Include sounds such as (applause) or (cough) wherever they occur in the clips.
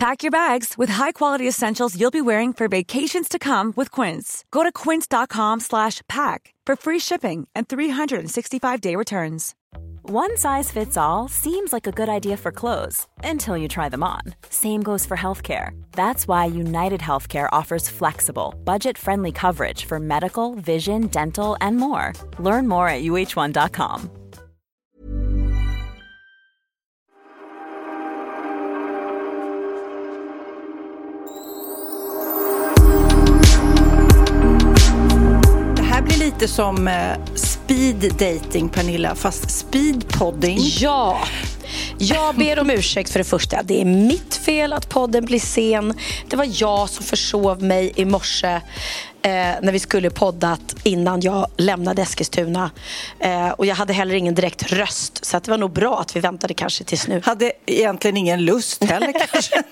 Pack your bags with high-quality essentials you'll be wearing for vacations to come with Quince. Go to quince.com slash pack for free shipping and 365-day returns. One size fits all seems like a good idea for clothes until you try them on. Same goes for healthcare. That's why United Healthcare offers flexible, budget-friendly coverage for medical, vision, dental, and more. Learn more at uh1.com. lite som eh, speed dating, Pernilla, fast speed podding. Ja. Jag (laughs) ber om ursäkt för det första. Det är mitt fel att podden blir sen. Det var jag som försov mig i morse eh, när vi skulle poddat innan jag lämnade Eskilstuna. Eh, och jag hade heller ingen direkt röst så det var nog bra att vi väntade kanske tills nu. Hade egentligen ingen lust heller (laughs) kanske.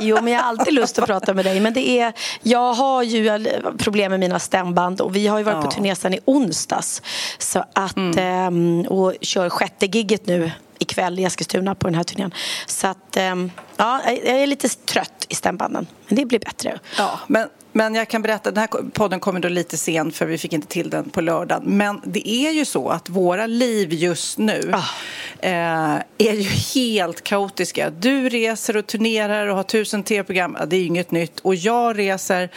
Jo, men jag har alltid lust att prata med dig. Men det är, jag har ju problem med mina stämband och vi har ju varit Ja. på turné sedan i onsdags. Så att, ehm, och kör sjätte gigget nu ikväll i Eskilstuna på den här turnén. Så att, ehm, ja, jag är lite trött i stämbanden. Men det blir bättre. Ja, men, men jag kan berätta, den här podden kommer då lite sent för vi fick inte till den på lördagen. Men det är ju så att våra liv just nu Ah. eh, är ju helt kaotiska. Du reser och turnerar och har tusen tv-program, det är ju inget nytt. Och jag reser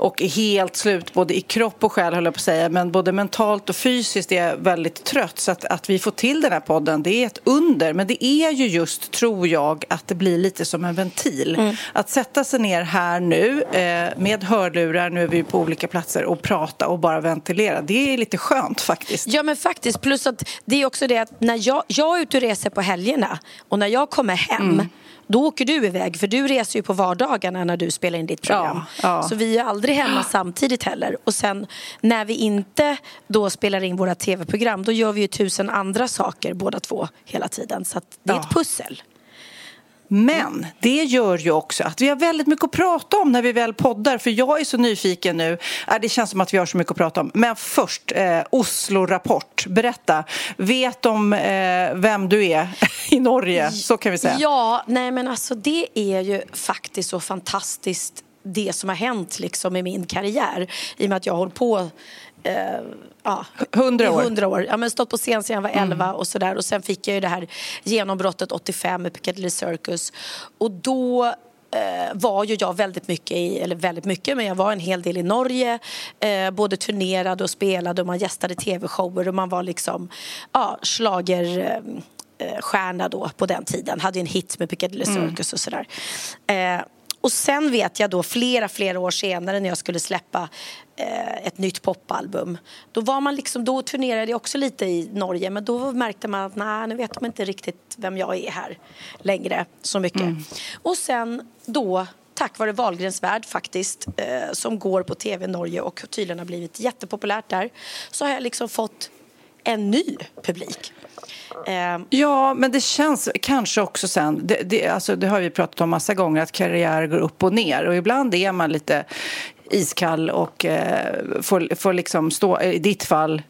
och är helt slut både i kropp och själ höll jag på att säga. Men både mentalt och fysiskt är jag väldigt trött. Så att, att vi får till den här podden det är ett under. Men det är ju just tror jag att det blir lite som en ventil. Att sätta sig ner här nu eh, med hörlurar, nu är vi på olika platser och prata och bara ventilera. Det är lite skönt faktiskt. Ja men faktiskt, plus att det är också det att när jag, jag är ute och reser på helgerna och när jag kommer hem då åker du iväg för du reser ju på vardagarna när du spelar in ditt program. Ja, ja. Så vi är aldrig hemma samtidigt heller. Och sen när vi inte då spelar in våra tv-program då gör vi ju tusen andra saker båda två hela tiden. Så det är ett pussel. Men det gör ju också att vi har väldigt mycket att prata om när vi väl poddar. För jag är så nyfiken nu. Äh, det känns som att vi har så mycket att prata om. Men först, eh, Oslo-rapport. Berätta. Vet de eh, vem du är (laughs) i Norge? Så kan vi säga. Ja, nej men alltså det är ju faktiskt så fantastiskt det som har hänt liksom i min karriär. I och med att jag har hållit på eh, ja, år. hundra år. Ja, men stått på scen sedan jag var 11 och sådär. Och sen fick jag ju det här genombrottet 85 med Piccadilly Circus. Och då eh, var ju jag väldigt mycket i, eller väldigt mycket, men jag var en hel del i Norge. Eh, både turnerade och spelade och man gästade tv-shower och man var liksom, ja, slager eh, eh, då på den tiden. Hade en hit med Piccadilly Circus och sådär. Eh, och sen vet jag då flera, flera år senare när jag skulle släppa ett nytt popalbum. Då var man liksom, då turnerade jag också lite i Norge men då märkte man att nej, nu vet de inte riktigt vem jag är här längre så mycket. Och sen då tack vare Wahlgrens värld faktiskt eh, som går på tv i Norge och tydligen har blivit jättepopulärt där så har jag liksom fått en ny publik. Eh, Ja, men det känns kanske också sen, det, det, alltså, det har vi pratat om massa gånger, att karriär går upp och ner och ibland är man lite iskall och eh, får, får liksom stå, i ditt fall,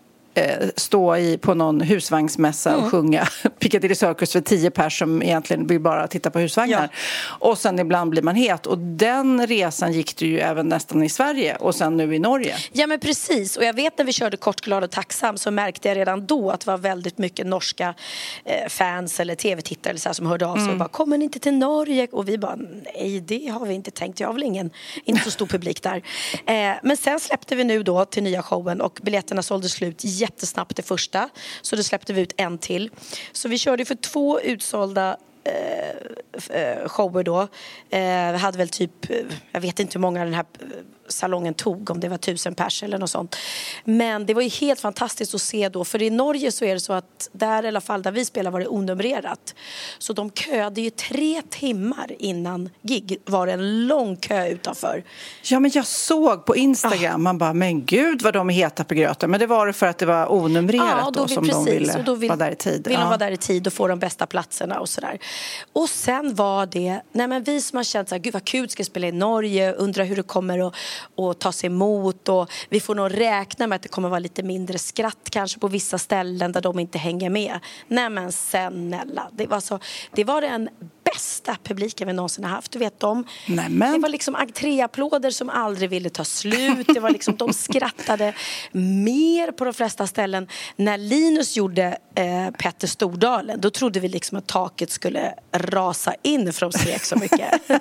stå i, på någon husvagnsmässa och sjunga (laughs) Piccadilly Circus för tio pers som egentligen vill bara titta på husvagnar. Och sen ibland blir man het och den resan gick du ju även nästan i Sverige och sen nu i Norge. Ja men precis och jag vet när vi körde Kort, glad och tacksam så märkte jag redan då att det var väldigt mycket norska eh, fans eller tv-tittare eller så här, som hörde av sig och bara kommer ni inte till Norge? Och vi bara nej det har vi inte tänkt, jag har väl ingen, inte så stor publik där. (laughs) Eh, men sen släppte vi nu då till nya showen och biljetterna sålde slut jättesnabbt det första så då släppte vi ut en till. Så vi körde för två utsålda eh, eh, shower då. Eh, vi hade väl typ, eh, jag vet inte hur många den här eh, salongen tog, om det var tusen pers eller något sånt. Men det var ju helt fantastiskt att se då, för i Norge så är det så att där i alla fall där vi spelar var det onumrerat. Så de köade ju tre timmar innan gig var det en lång kö utanför. Ja, men jag såg på Instagram, ah. man bara, men gud vad de är heta på gröten. Men det var det för att det var onumrerat ja, då, då som precis, de ville och då vill, vara där i tid. Vill ja. de vara där i tid och få de bästa platserna och sådär. Och sen var det, nej men vi som har känt så här, gud vad kul ska spela i Norge, undrar hur det kommer att, och tas emot och vi får nog räkna med att det kommer vara lite mindre skratt kanske på vissa ställen där de inte hänger med. Nej men snälla, det var, så, det var en bästa publiken vi någonsin har haft. Du vet, de, Nämen. det var liksom entréapplåder som aldrig ville ta slut. Det var liksom, de skrattade mer på de flesta ställen. När Linus gjorde eh, Petter Stordalen då trodde vi liksom att taket skulle rasa in för de skrek så mycket. (laughs)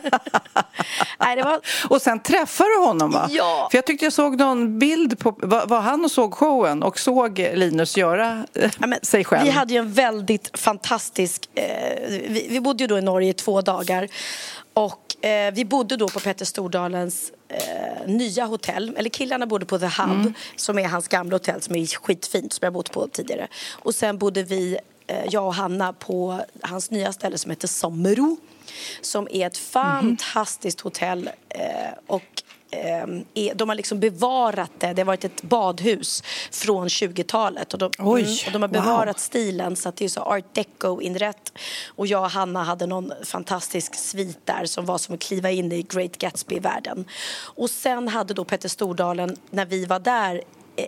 Nej, var... Och sen träffade du honom va? Ja. För jag tyckte jag såg någon bild på, var, var han och såg showen och såg Linus göra eh, ja, sig själv? Vi hade ju en väldigt fantastisk, eh, vi, vi bodde ju då i Norge Norge i två dagar. Och eh, vi bodde då på Petter Stordalens eh, nya hotell. Eller killarna bodde på The Hub mm. som är hans gamla hotell som är skitfint som jag bott på tidigare. Och sen bodde vi, eh, jag och Hanna, på hans nya ställe som heter Sommero som är ett mhm. fantastiskt mm. hotell. Eh, och Ehm, de har liksom bevarat det. Det har varit ett badhus från 20-talet. Och, mm, och de har bevarat wow. stilen så att det är så art deco-inrätt. Och jag och Hanna hade någon fantastisk svit där som var som att kliva in i Great Gatsby-världen. Och sen hade då Petter Stordalen, när vi var där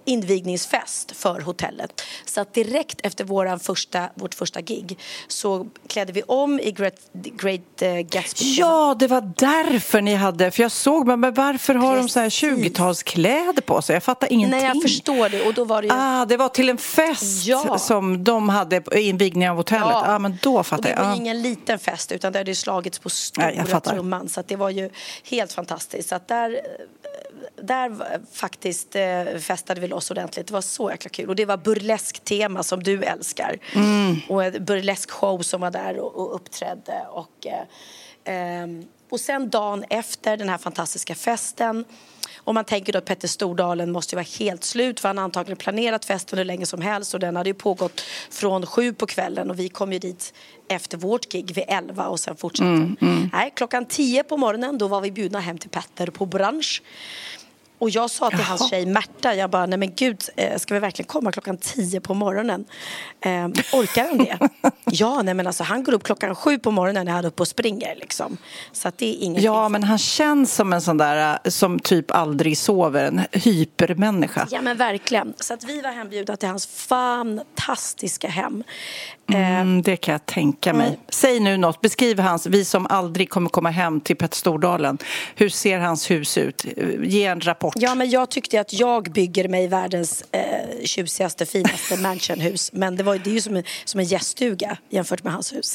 invigningsfest för hotellet. Så att direkt efter våran första, vårt första gig så klädde vi om i Great, Great uh, Gatsby. Ja, det var därför ni hade... För jag såg, men varför har Precis. de så här 20-talskläder på sig? Jag fattar ingenting. Nej, jag förstår det. Och då var det ju... Ah, det var till en fest ja. som de hade invigningen av hotellet. Ja, ah, men då fattar jag. Det var ah. ingen liten fest utan det hade slagits på stora trumman. Så det var ju helt fantastiskt. Så att där där faktiskt eh, festade vi loss ordentligt. Det var så jäkla kul. Och det var burlesk-tema som du älskar. Mm. Och en burlesk-show som var där och, och uppträdde. Och, eh, eh, och sen dagen efter den här fantastiska festen om man tänker då att Petter Stordalen måste vara helt slut för han har antagligen planerat festen hur länge som helst och den hade ju pågått från sju på kvällen och vi kom ju dit efter vårt gig vid elva och sen fortsatte. Mm, mm. Nej, klockan tio på morgonen då var vi bjudna hem till Petter på brunch. Och jag sa till Jaha. hans tjej Märta, jag bara, nej men gud, eh, ska vi verkligen komma klockan tio på morgonen? Eh, orkar han det? (laughs) ja, nej men alltså han går upp klockan sju på morgonen när han är uppe och springer liksom. Så att det är inget. Ja, men han känns som en sån där eh, som typ aldrig sover, en hypermänniska. Ja, men verkligen. Så att vi var hembjudna till hans fantastiska hem. Mm, det kan jag tänka mig. Mm. Säg nu något, beskriv hans, vi som aldrig kommer komma hem till Petter Stordalen. Hur ser hans hus ut? Ge en rapport. Ja, men jag tyckte att jag bygger mig världens eh, tjusigaste, finaste mansionhus. Men det, var, det är ju som en, som en gäststuga jämfört med hans hus.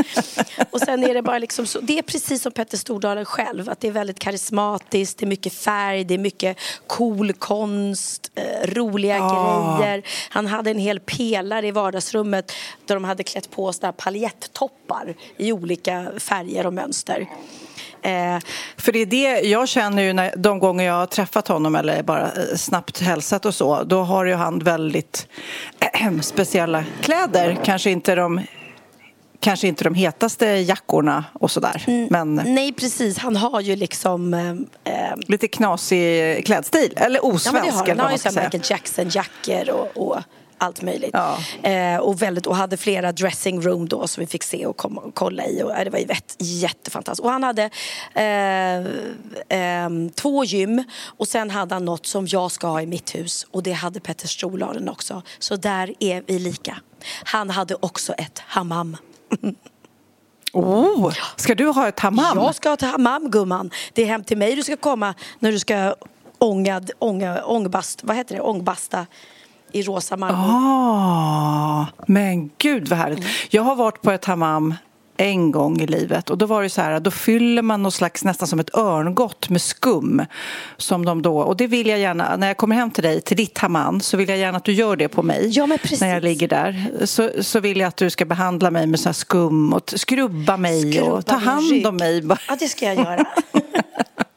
(laughs) och sen är det bara liksom så, det är precis som Petter Stordalen själv. Att det är väldigt karismatiskt, det är mycket färg, det är mycket cool konst, eh, roliga oh. grejer. Han hade en hel pelare i vardagsrummet där de hade klätt på sådana paljettoppar i olika färger och mönster. Eh, för det är det jag känner ju när, de gånger jag har träffat honom eller bara eh, snabbt hälsat och så. Då har ju han väldigt äh, (clears throat) speciella kläder. Kanske inte de kanske inte de hetaste jackorna och sådär. Mm, men... Nej, precis. Han har ju liksom... Eh, lite knasig klädstil, eller osvensk. Ja, men det har han. Han har ju Michael Jackson-jackor och, och allt möjligt. Ja. Eh, och, väldigt, och hade flera dressing room då som vi fick se och, kom, och kolla i. Och, eh, det var ju jättefantastiskt. Och han hade eh, eh, två gym och sen hade han något som jag ska ha i mitt hus och det hade Petter Stordalen också. Så där är vi lika. Han hade också ett hammam. Oh, ska du ha ett hammam? Jag ska ha ett hammam gumman. Det är hem till mig du ska komma när du ska ångad, ånga, ångbast, vad heter det, ångbasta i rosa marmor. Ah, men gud vad härligt. Mm. Jag har varit på ett hammam en gång i livet och då var det så här, då fyller man något slags nästan som ett örngott med skum som de då, och det vill jag gärna, när jag kommer hem till dig, till ditt hammam så vill jag gärna att du gör det på mig ja, men precis. när jag ligger där så, så vill jag att du ska behandla mig med så här skum och skrubba mig skrubba och ta hand om mig Ja, det ska jag göra (laughs)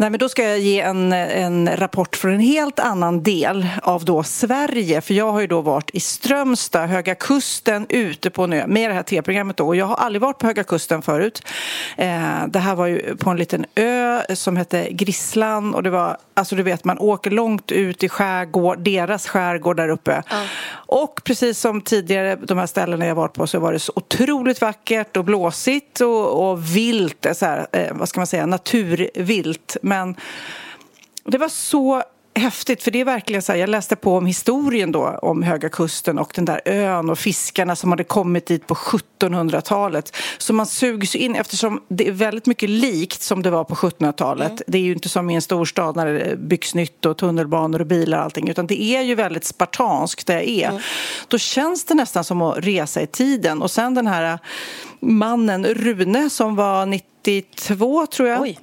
Nej, men då ska jag ge en, en rapport från en helt annan del av då Sverige. För jag har ju då varit i Strömstad, Höga Kusten, ute på en ö med det här tv-programmet då. Och jag har aldrig varit på Höga Kusten förut. Eh, det här var ju på en liten ö som hette Grisslan och det var, alltså du vet, man åker långt ut i skärgård, deras skärgård där uppe. Mm. Och precis som tidigare, de här ställena jag varit på, så var det så otroligt vackert och blåsigt och, och vilt, så här, eh, vad ska man säga, naturvilt men det var så häftigt, för det är verkligen så här, jag läste på om historien då om Höga Kusten och den där ön och fiskarna som hade kommit dit på 1700-talet. Så man sugs in eftersom det är väldigt mycket likt som det var på 1700-talet. Mm. Det är ju inte som i en storstad när det byggs nytt och tunnelbanor och bilar och allting utan det är ju väldigt spartanskt det är. Mm. Då känns det nästan som att resa i tiden och sen den här mannen Rune som var 92 tror jag. Oj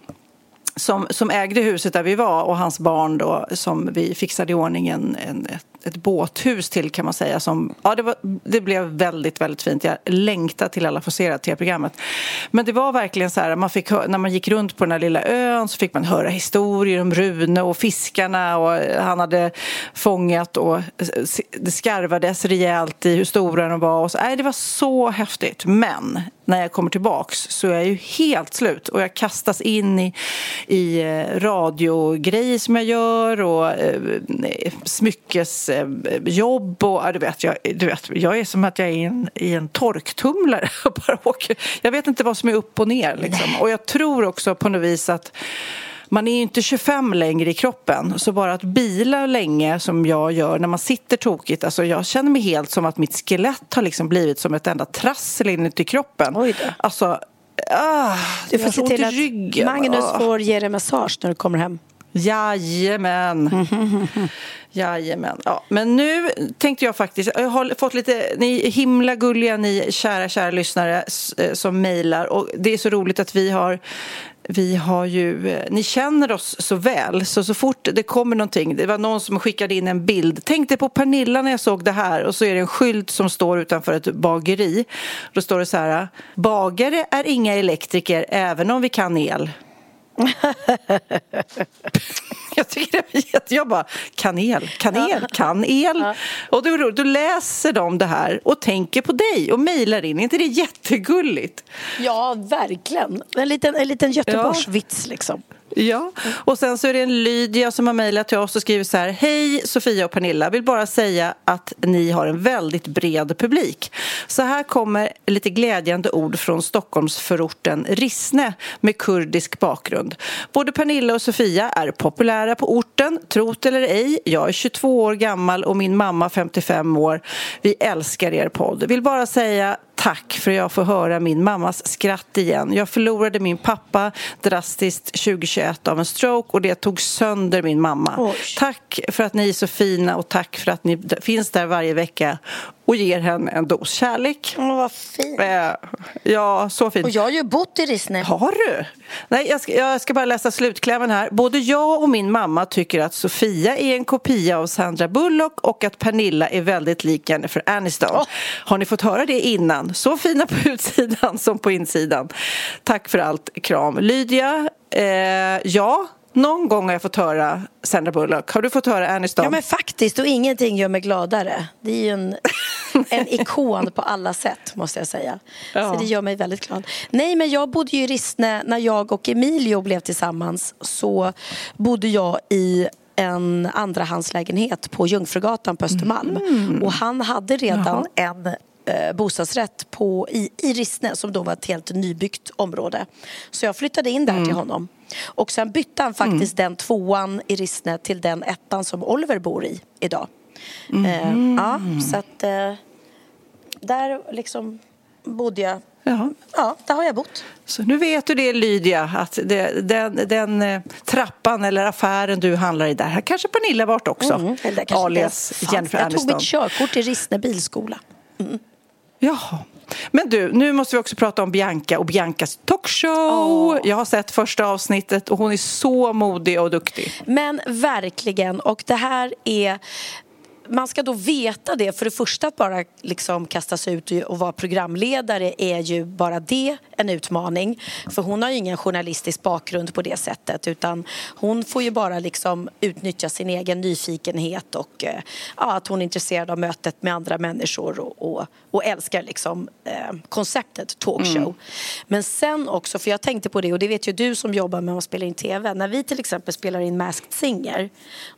som, som ägde huset där vi var och hans barn då som vi fixade i ordning en, en, ett, båthus till kan man säga. Som, ja, det, var, det blev väldigt, väldigt fint. Jag längtar till alla får se det tv-programmet. Men det var verkligen så här, man fick, när man gick runt på den här lilla ön så fick man höra historier om Rune och fiskarna och eh, han hade fångat och det skarvades rejält i hur stora de var. Och så, nej, det var så häftigt. Men när jag kommer tillbaks så är jag ju helt slut och jag kastas in i, i eh, radiogrejer som jag gör och eh, eh smyckesjobb och ja, du, vet, jag, du vet, jag är som att jag är i en, i en torktumlare (laughs) bara åker. Jag vet inte vad som är upp och ner liksom. och jag tror också på något vis att man är ju inte 25 längre i kroppen, så bara att bila länge som jag gör när man sitter tokigt, alltså jag känner mig helt som att mitt skelett har liksom blivit som ett enda trassel inuti kroppen. Oj då. Alltså, ah, du får se till att. Magnus ah. får ge dig massage när du kommer hem. Jajamän. (laughs) Jajamän. Ja, men nu tänkte jag faktiskt... Jag har fått lite... Ni är himla gulliga, ni kära, kära lyssnare eh, som mejlar. Och det är så roligt att vi har vi har ju, eh, ni känner oss så väl, så så fort det kommer någonting, det var någon som skickade in en bild, tänkte på Pernilla när jag såg det här och så är det en skylt som står utanför ett bageri. Då står det så här, bagare är inga elektriker även om vi kan el. (laughs) jag tycker det är jätte... Jag bara, kanel, kanel, kan el. Ja. Och då, då läser de det här och tänker på dig och mejlar in. Är inte det jättegulligt? Ja, verkligen. En liten, en liten Göteborgsvits ja. liksom. Ja, och sen så är det en Lydia som har mejlat till oss och skrivit så här. Hej Sofia och Pernilla, vill bara säga att ni har en väldigt bred publik. Så här kommer lite glädjande ord från Stockholmsförorten Rissne med kurdisk bakgrund. Både Pernilla och Sofia är populära på orten, trot eller ej. Jag är 22 år gammal och min mamma 55 år. Vi älskar er podd. Vill bara säga tack för att jag får höra min mammas skratt igen. Jag förlorade min pappa drastiskt 2021 av en stroke och det tog sönder min mamma. Oj. Tack för att ni är så fina och tack för att ni finns där varje vecka och ger henne en dos kärlek. Åh, vad fint. Eh, ja, så fint. Och jag har ju bott i Rissne. Har du? Nej, jag ska, jag ska bara läsa slutklämmen här. Både jag och min mamma tycker att Sofia är en kopia av Sandra Bullock och att Pernilla är väldigt lik Jennifer Aniston. Oh. Har ni fått höra det innan? Så fina på utsidan som på insidan. Tack för allt. Kram. Lydia, eh, ja, någon gång har jag fått höra Sandra Bullock. Har du fått höra Aniston? Ja, men faktiskt. Och ingenting gör mig gladare. Det är ju en, (laughs) en ikon på alla sätt, måste jag säga. Ja. Så det gör mig väldigt glad. Nej, men jag bodde ju i Rissne när jag och Emilio blev tillsammans. Så bodde jag i en andrahandslägenhet på Jungfrugatan på Östermalm. Mm. Och han hade redan Jaha. en eh, bostadsrätt på, i, i Rissne som då var ett helt nybyggt område. Så jag flyttade in där mm. till honom. Och sen bytte han faktiskt mm. den tvåan i Rissne till den ettan som Oliver bor i idag. Mm. Eh, ja, så att eh, där liksom bodde jag Jaha. Ja, där har jag bott. Så nu vet du det, Lydia, att det, den, den eh, trappan eller affären du handlar i där, här kanske Pernilla varit också. Mm, alias Jennifer Aniston. Jag tog mitt körkort i Rissne bilskola. Mm. Jaha. Men du, nu måste vi också prata om Bianca och Biancas talkshow. Oh. Jag har sett första avsnittet och hon är så modig och duktig. Men verkligen, och det här är man ska då veta det. För det första att bara liksom kastas ut och vara programledare är ju bara det en utmaning. För hon har ju ingen journalistisk bakgrund på det sättet utan hon får ju bara liksom utnyttja sin egen nyfikenhet och eh, ja, att hon är intresserad av mötet med andra människor och, och, och älskar liksom eh, konceptet talkshow. Mm. Men sen också, för jag tänkte på det och det vet ju du som jobbar med att spela in TV. När vi till exempel spelar in Masked Singer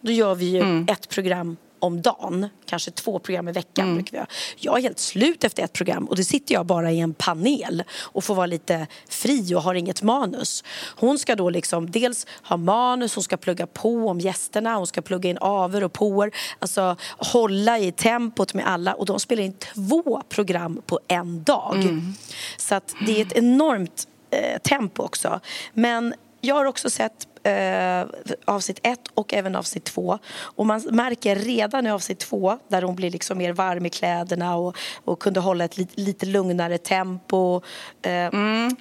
då gör vi ju mm. ett program om dagen, kanske två program i veckan. Mm. Brukar vi ha. Jag är helt slut efter ett program och då sitter jag bara i en panel och får vara lite fri och har inget manus. Hon ska då liksom dels ha manus, hon ska plugga på om gästerna, hon ska plugga in aver och påer, alltså hålla i tempot med alla och de spelar in två program på en dag. Mm. Så att det är ett enormt eh, tempo också. Men jag har också sett eh, avsnitt ett och även avsnitt två. Och man märker redan i avsnitt två, där hon blir liksom mer varm i kläderna och, och kunde hålla ett lite, lite lugnare tempo. Eh. Mm.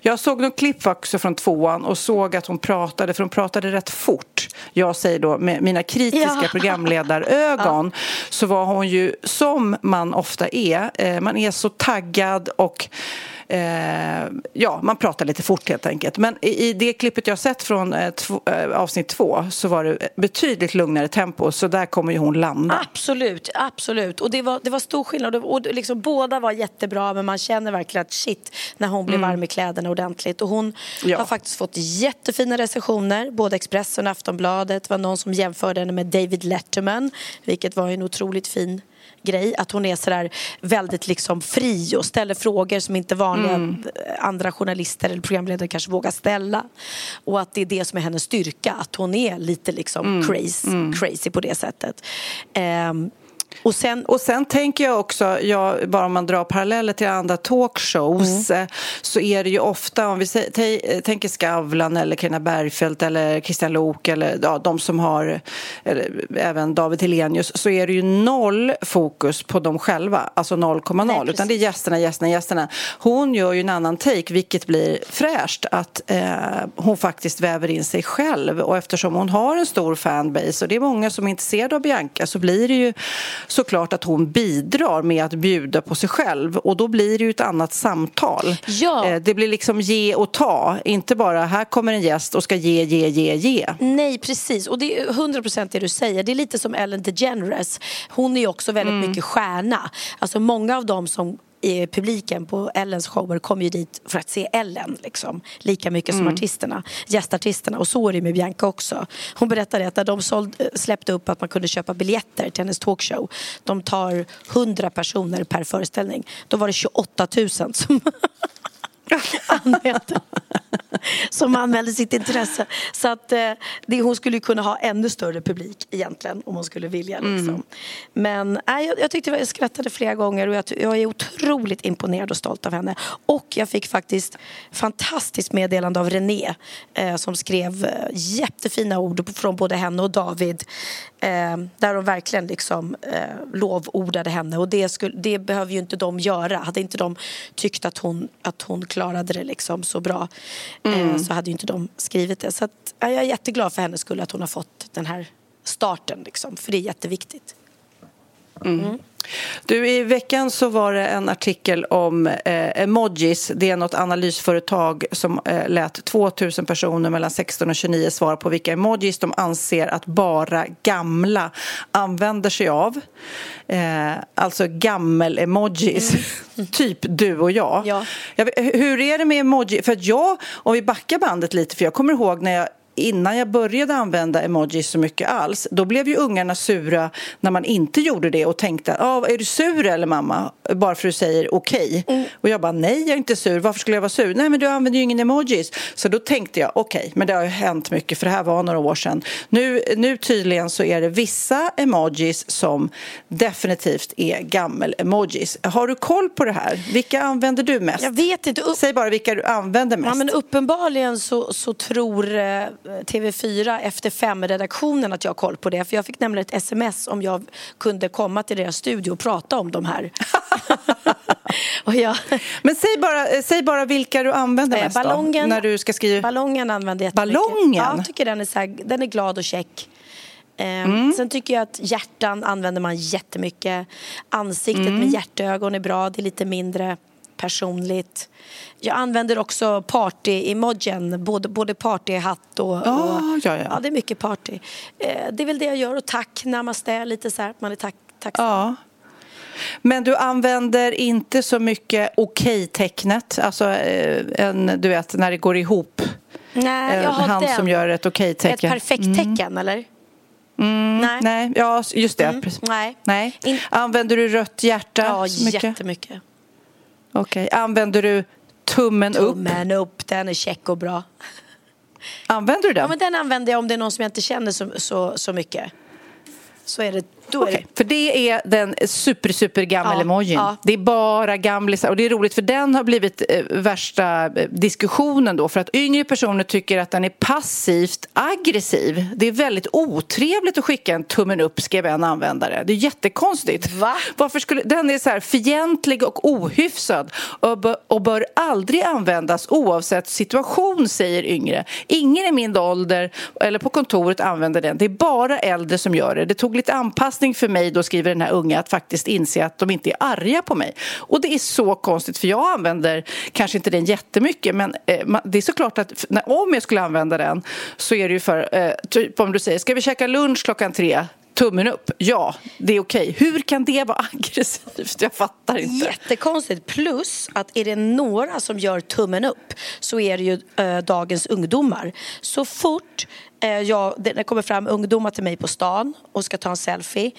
Jag såg något klipp också från tvåan och såg att hon pratade, för hon pratade rätt fort. Jag säger då med mina kritiska ja. (laughs) programledarögon ja. så var hon ju, som man ofta är, eh, man är så taggad och eh, ja, man pratar lite fort helt enkelt. Men i, i det klippet jag sett från eh, två, eh, avsnitt två så var det betydligt lugnare tempo så där kommer ju hon landa. Absolut, absolut. Och det var, det var stor skillnad. Och liksom, båda var jättebra men man känner verkligen att shit när hon blev mm. varm i kläderna ordentligt. Och hon ja. har faktiskt fått jättefina recensioner, både Expressen och Aftonbladet. Det var någon som jämförde henne med David Letterman, vilket var en otroligt fin grej. Att hon är sådär väldigt liksom fri och ställer frågor som inte vanliga mm. andra journalister eller programledare kanske vågar ställa. Och att det är det som är hennes styrka, att hon är lite liksom mm. crazy, mm. crazy på det sättet. Um, och sen, och sen tänker jag också, ja, bara om man drar paralleller till andra talkshows mm. Eh, så är det ju ofta, om vi tänker Skavlan eller Carina Bergfeldt eller Kristian Lok eller ja, de som har, eller, även David Helenius så är det ju noll fokus på dem själva, alltså 0,0 utan det är gästerna, gästerna, gästerna. Hon gör ju en annan take vilket blir fräscht att eh, hon faktiskt väver in sig själv och eftersom hon har en stor fanbase och det är många som är intresserade av Bianca så blir det ju såklart att hon bidrar med att bjuda på sig själv och då blir det ju ett annat samtal. Ja. Eh, det blir liksom ge och ta, inte bara här kommer en gäst och ska ge, ge, ge, ge. Nej, precis. Och det är 100 procent det du säger. Det är lite som Ellen DeGeneres. Hon är också väldigt mm. mycket stjärna. Alltså många av dem som i publiken på Ellens shower kommer ju dit för att se Ellen liksom, lika mycket som mm. artisterna, gästartisterna. Och så är det med Bianca också. Hon berättade att när de såld, släppte upp att man kunde köpa biljetter till hennes talkshow, de tar 100 personer per föreställning, då var det 28 000 som (laughs) anmälde, som anmälde sitt intresse. Så att, eh, det, hon skulle kunna ha ännu större publik egentligen om hon skulle vilja. Liksom. Mm. Men äh, jag, jag tyckte jag skrattade flera gånger och jag, jag, är otroligt imponerad och stolt av henne. Och jag fick faktiskt fantastiskt meddelande av René eh, som skrev eh, jättefina ord från både henne och David eh, där de verkligen liksom, eh, lovordade henne och det, skulle, det behöver ju inte de göra. Hade inte de tyckt att hon, att hon klarade det liksom så bra eh, mm. så hade ju inte de skrivit det. Så att, jag är jätteglad för hennes skull att hon har fått den här starten liksom, för det är jätteviktigt. Mm. Mm. Du, I veckan så var det en artikel om eh, emojis. Det är något analysföretag som eh, lät 2000 personer mellan 16 och 29 svara på vilka emojis de anser att bara gamla använder sig av. Eh, alltså gammel-emojis, mm. (laughs) typ du och jag. Ja. jag. Hur är det med emoji? För jag, om vi backar bandet lite, för jag kommer ihåg när jag innan jag började använda emojis så mycket alls, då blev ju ungarna sura när man inte gjorde det och tänkte, ah, är du sur eller mamma? Bara för att du säger okej. Okay. Mm. Och jag bara, nej jag är inte sur, varför skulle jag vara sur? Nej men du använder ju ingen emojis. Så då tänkte jag, okej, okay, men det har ju hänt mycket för det här var några år sedan. Nu, nu tydligen så är det vissa emojis som definitivt är gammel-emojis. Har du koll på det här? Vilka använder du mest? Jag vet inte. Säg bara vilka du använder mest. Ja, men uppenbarligen så, så tror eh, TV4 efter fem-redaktionen att jag har koll på det. För jag fick nämligen ett sms om jag kunde komma till deras studio och prata om de här. (laughs) jag... Men säg bara, säg bara vilka du använder eh, mest ballongen, då, när du ska skriva. Ballongen använder jättemycket. Ballongen? Ja, jag tycker den är, så här, den är glad och check. Eh, mm. Sen tycker jag att hjärtan använder man jättemycket. Ansiktet mm. med hjärtögon är bra, det är lite mindre personligt. Jag använder också party-emojin, både, både partyhatt och, och ja, ja. ja, det är mycket party. Eh, det är väl det jag gör och tack, namaste, lite så här, man är tack, tacksam. Ja. Men du använder inte så mycket okej-tecknet, alltså eh, en, du vet när det går ihop. Nej, jag har Han den. som gör ett okej-tecken. Ett perfekt tecken, mm. eller? Mm, nej. nej, ja just det. Mm, nej. nej. Använder du rött hjärta? Ja, mycket? jättemycket. Okej. Okay. Använder du tummen, upp? Tummen upp, den är check och bra. Använder du den? Ja, men den använder jag om det är någon som jag inte känner så, så, så mycket. Så är det då okay. För det är den super, super gammel ja, emojin. Ja. Det är bara gamlisar. Och det är roligt för den har blivit eh, värsta eh, diskussionen då. För att yngre personer tycker att den är passivt aggressiv. Det är väldigt otrevligt att skicka en tummen upp, skrev en användare. Det är jättekonstigt. Va? Varför skulle, den är så här fientlig och ohyfsad och bör, och bör aldrig användas oavsett situation, säger yngre. Ingen i min ålder eller på kontoret använder den. Det är bara äldre som gör det. Det tog lite anpassning överraskning för mig, då skriver den här unga, att faktiskt inse att de inte är arga på mig. Och det är så konstigt, för jag använder kanske inte den jättemycket, men eh, det är såklart att när, om jag skulle använda den så är det ju för, eh, typ om du säger, ska vi käka lunch klockan tre? Tummen upp. Ja, det är okej. Hur kan det vara (laughs) aggressivt? Jag fattar inte. Jättekonstigt. Plus att är det några som gör tummen upp så är det ju äh, dagens ungdomar. Så fort äh, jag, det kommer fram ungdomar till mig på stan och ska ta en selfie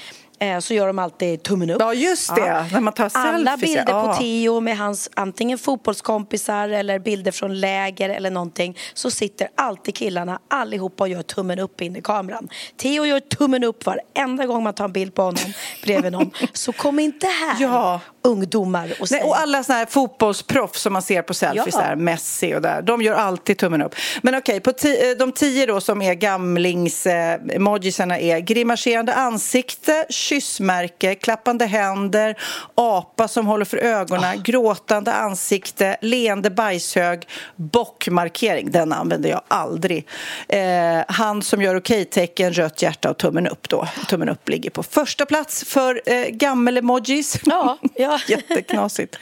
så gör de alltid tummen upp. Ja, just det. Ja. När man tar Alla selfies. bilder ja. på Theo med hans antingen fotbollskompisar eller bilder från läger eller någonting så sitter alltid killarna allihopa och gör tummen upp in i kameran. Theo gör tummen upp varenda gång man tar en bild på honom bredvid någon. (laughs) Så kom inte här ja. Ungdomar och. Nej, Och alla såna här fotbollsproffs som man ser på selfies, ja. Messi och där, de gör alltid tummen upp. Men okej, okay, eh, de tio då som är gamlings-emojisarna eh, är grimaserande ansikte, kyssmärke, klappande händer, apa som håller för ögonen, oh. gråtande ansikte, leende bajshög, bockmarkering. Den använder jag aldrig. Eh, hand som gör okej-tecken, rött hjärta och tummen upp. Då. Tummen upp ligger på första plats för eh, gammel-emojis. Ja, ja. (laughs) Jätteknasigt.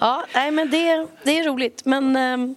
ja, nej, men det, det är roligt. Men... Eh...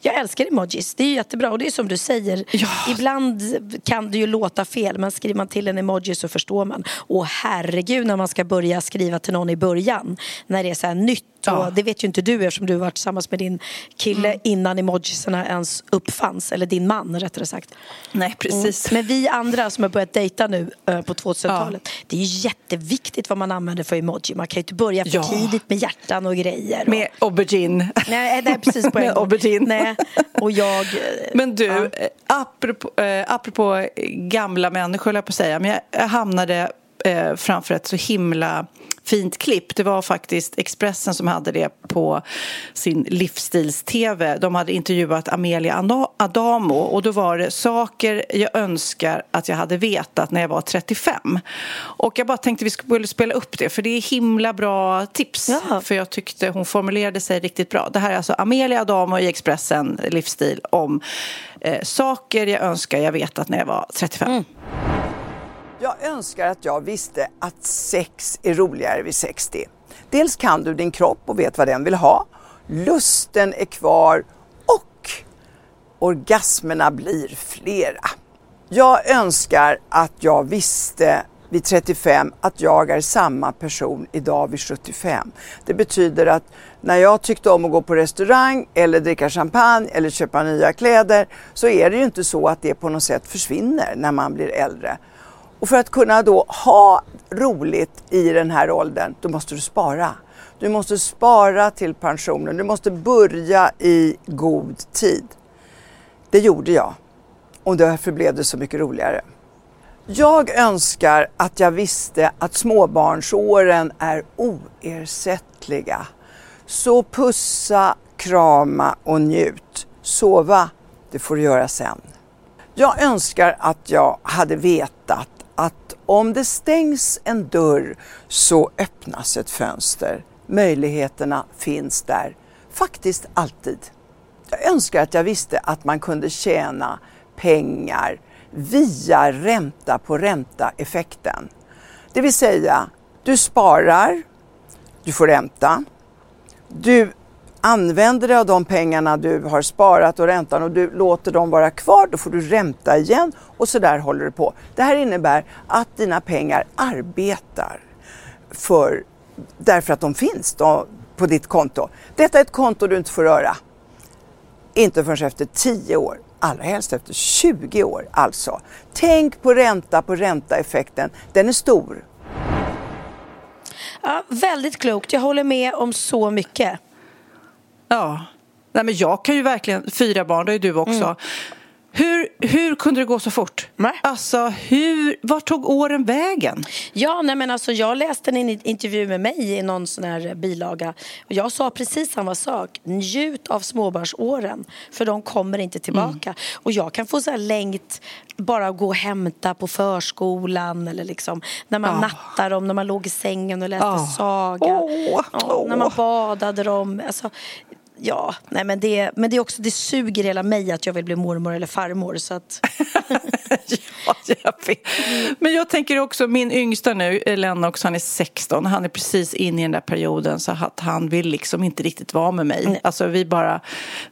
Jag älskar emojis, det är jättebra. Och det är som du säger, ja. ibland kan det ju låta fel men skriver man till en emoji så förstår man. Och herregud när man ska börja skriva till någon i början, när det är så här nytt Ja. det vet ju inte du eftersom du var tillsammans med din kille mm. innan emojisarna ens uppfanns. Eller din man rättare sagt. Nej, precis. Mm. Men vi andra som har börjat dejta nu eh, på 2000-talet. Ja. Det är ju jätteviktigt vad man använder för emoji. Man kan ju inte börja för ja. tidigt med hjärtan och grejer. Och... Med aubergine. Nej, nej precis (laughs) på en med aubergine. Nej. Och jag... Eh, (laughs) men du, ja. Eh, apropå, äh, apropå gamla människor, jag på att säga. Men jag hamnade äh, framför ett så himla fint klipp. Det var faktiskt Expressen som hade det på sin livsstils-tv. De hade intervjuat Amelia Adamo och då var det saker jag önskar att jag hade vetat när jag var 35. Och jag bara tänkte vi skulle spela upp det för det är himla bra tips. Ja. För jag tyckte hon formulerade sig riktigt bra. Det här är alltså Amelia Adamo i Expressen livsstil om eh, saker jag önskar jag vetat när jag var 35. Mm. Jag önskar att jag visste att sex är roligare vid 60. Dels kan du din kropp och vet vad den vill ha. Lusten är kvar och orgasmerna blir flera. Jag önskar att jag visste vid 35 att jag är samma person idag vid 75. Det betyder att när jag tyckte om att gå på restaurang eller dricka champagne eller köpa nya kläder så är det ju inte så att det på något sätt försvinner när man blir äldre. Och för att kunna då ha roligt i den här åldern, då måste du spara. Du måste spara till pensionen. Du måste börja i god tid. Det gjorde jag. Och därför blev det så mycket roligare. Jag önskar att jag visste att småbarnsåren är oersättliga. Så pussa, krama och njut. Sova, det får du göra sen. Jag önskar att jag hade vetat att om det stängs en dörr så öppnas ett fönster. Möjligheterna finns där, faktiskt alltid. Jag önskar att jag visste att man kunde tjäna pengar via ränta på ränta-effekten. Det vill säga, du sparar, du får ränta, du använder dig av de pengarna du har sparat och räntan och du låter dem vara kvar, då får du ränta igen och så där håller du på. Det här innebär att dina pengar arbetar för, därför att de finns då, på ditt konto. Detta är ett konto du inte får röra. Inte förrän efter 10 år, allra helst efter 20 år alltså. Tänk på ränta på ränta-effekten, den är stor. Ja, väldigt klokt, jag håller med om så mycket. Ja. Nej, men jag kan ju verkligen, fyra barn, det är du också. Mm. Hur, hur kunde det gå så fort? Nej. Alltså, hur, vart tog åren vägen? Ja, nej, men alltså, jag läste en intervju med mig i någon sån här bilaga. Och jag sa precis samma sak. Njut av småbarnsåren, för de kommer inte tillbaka. Mm. Och jag kan få så här längt bara gå och hämta på förskolan eller liksom när man oh. nattade dem, när man låg i sängen och läste oh. saga. Oh. Oh, när man badade dem. Alltså, Ja, nej men det, men det, är också, det suger hela mig att jag vill bli mormor eller farmor. Så att... (laughs) ja, jag vet. Men jag tänker också, min yngsta nu, Lennox, han är 16. Han är precis inne i den där perioden så att han vill liksom inte riktigt vara med mig. Nej. Alltså vi bara,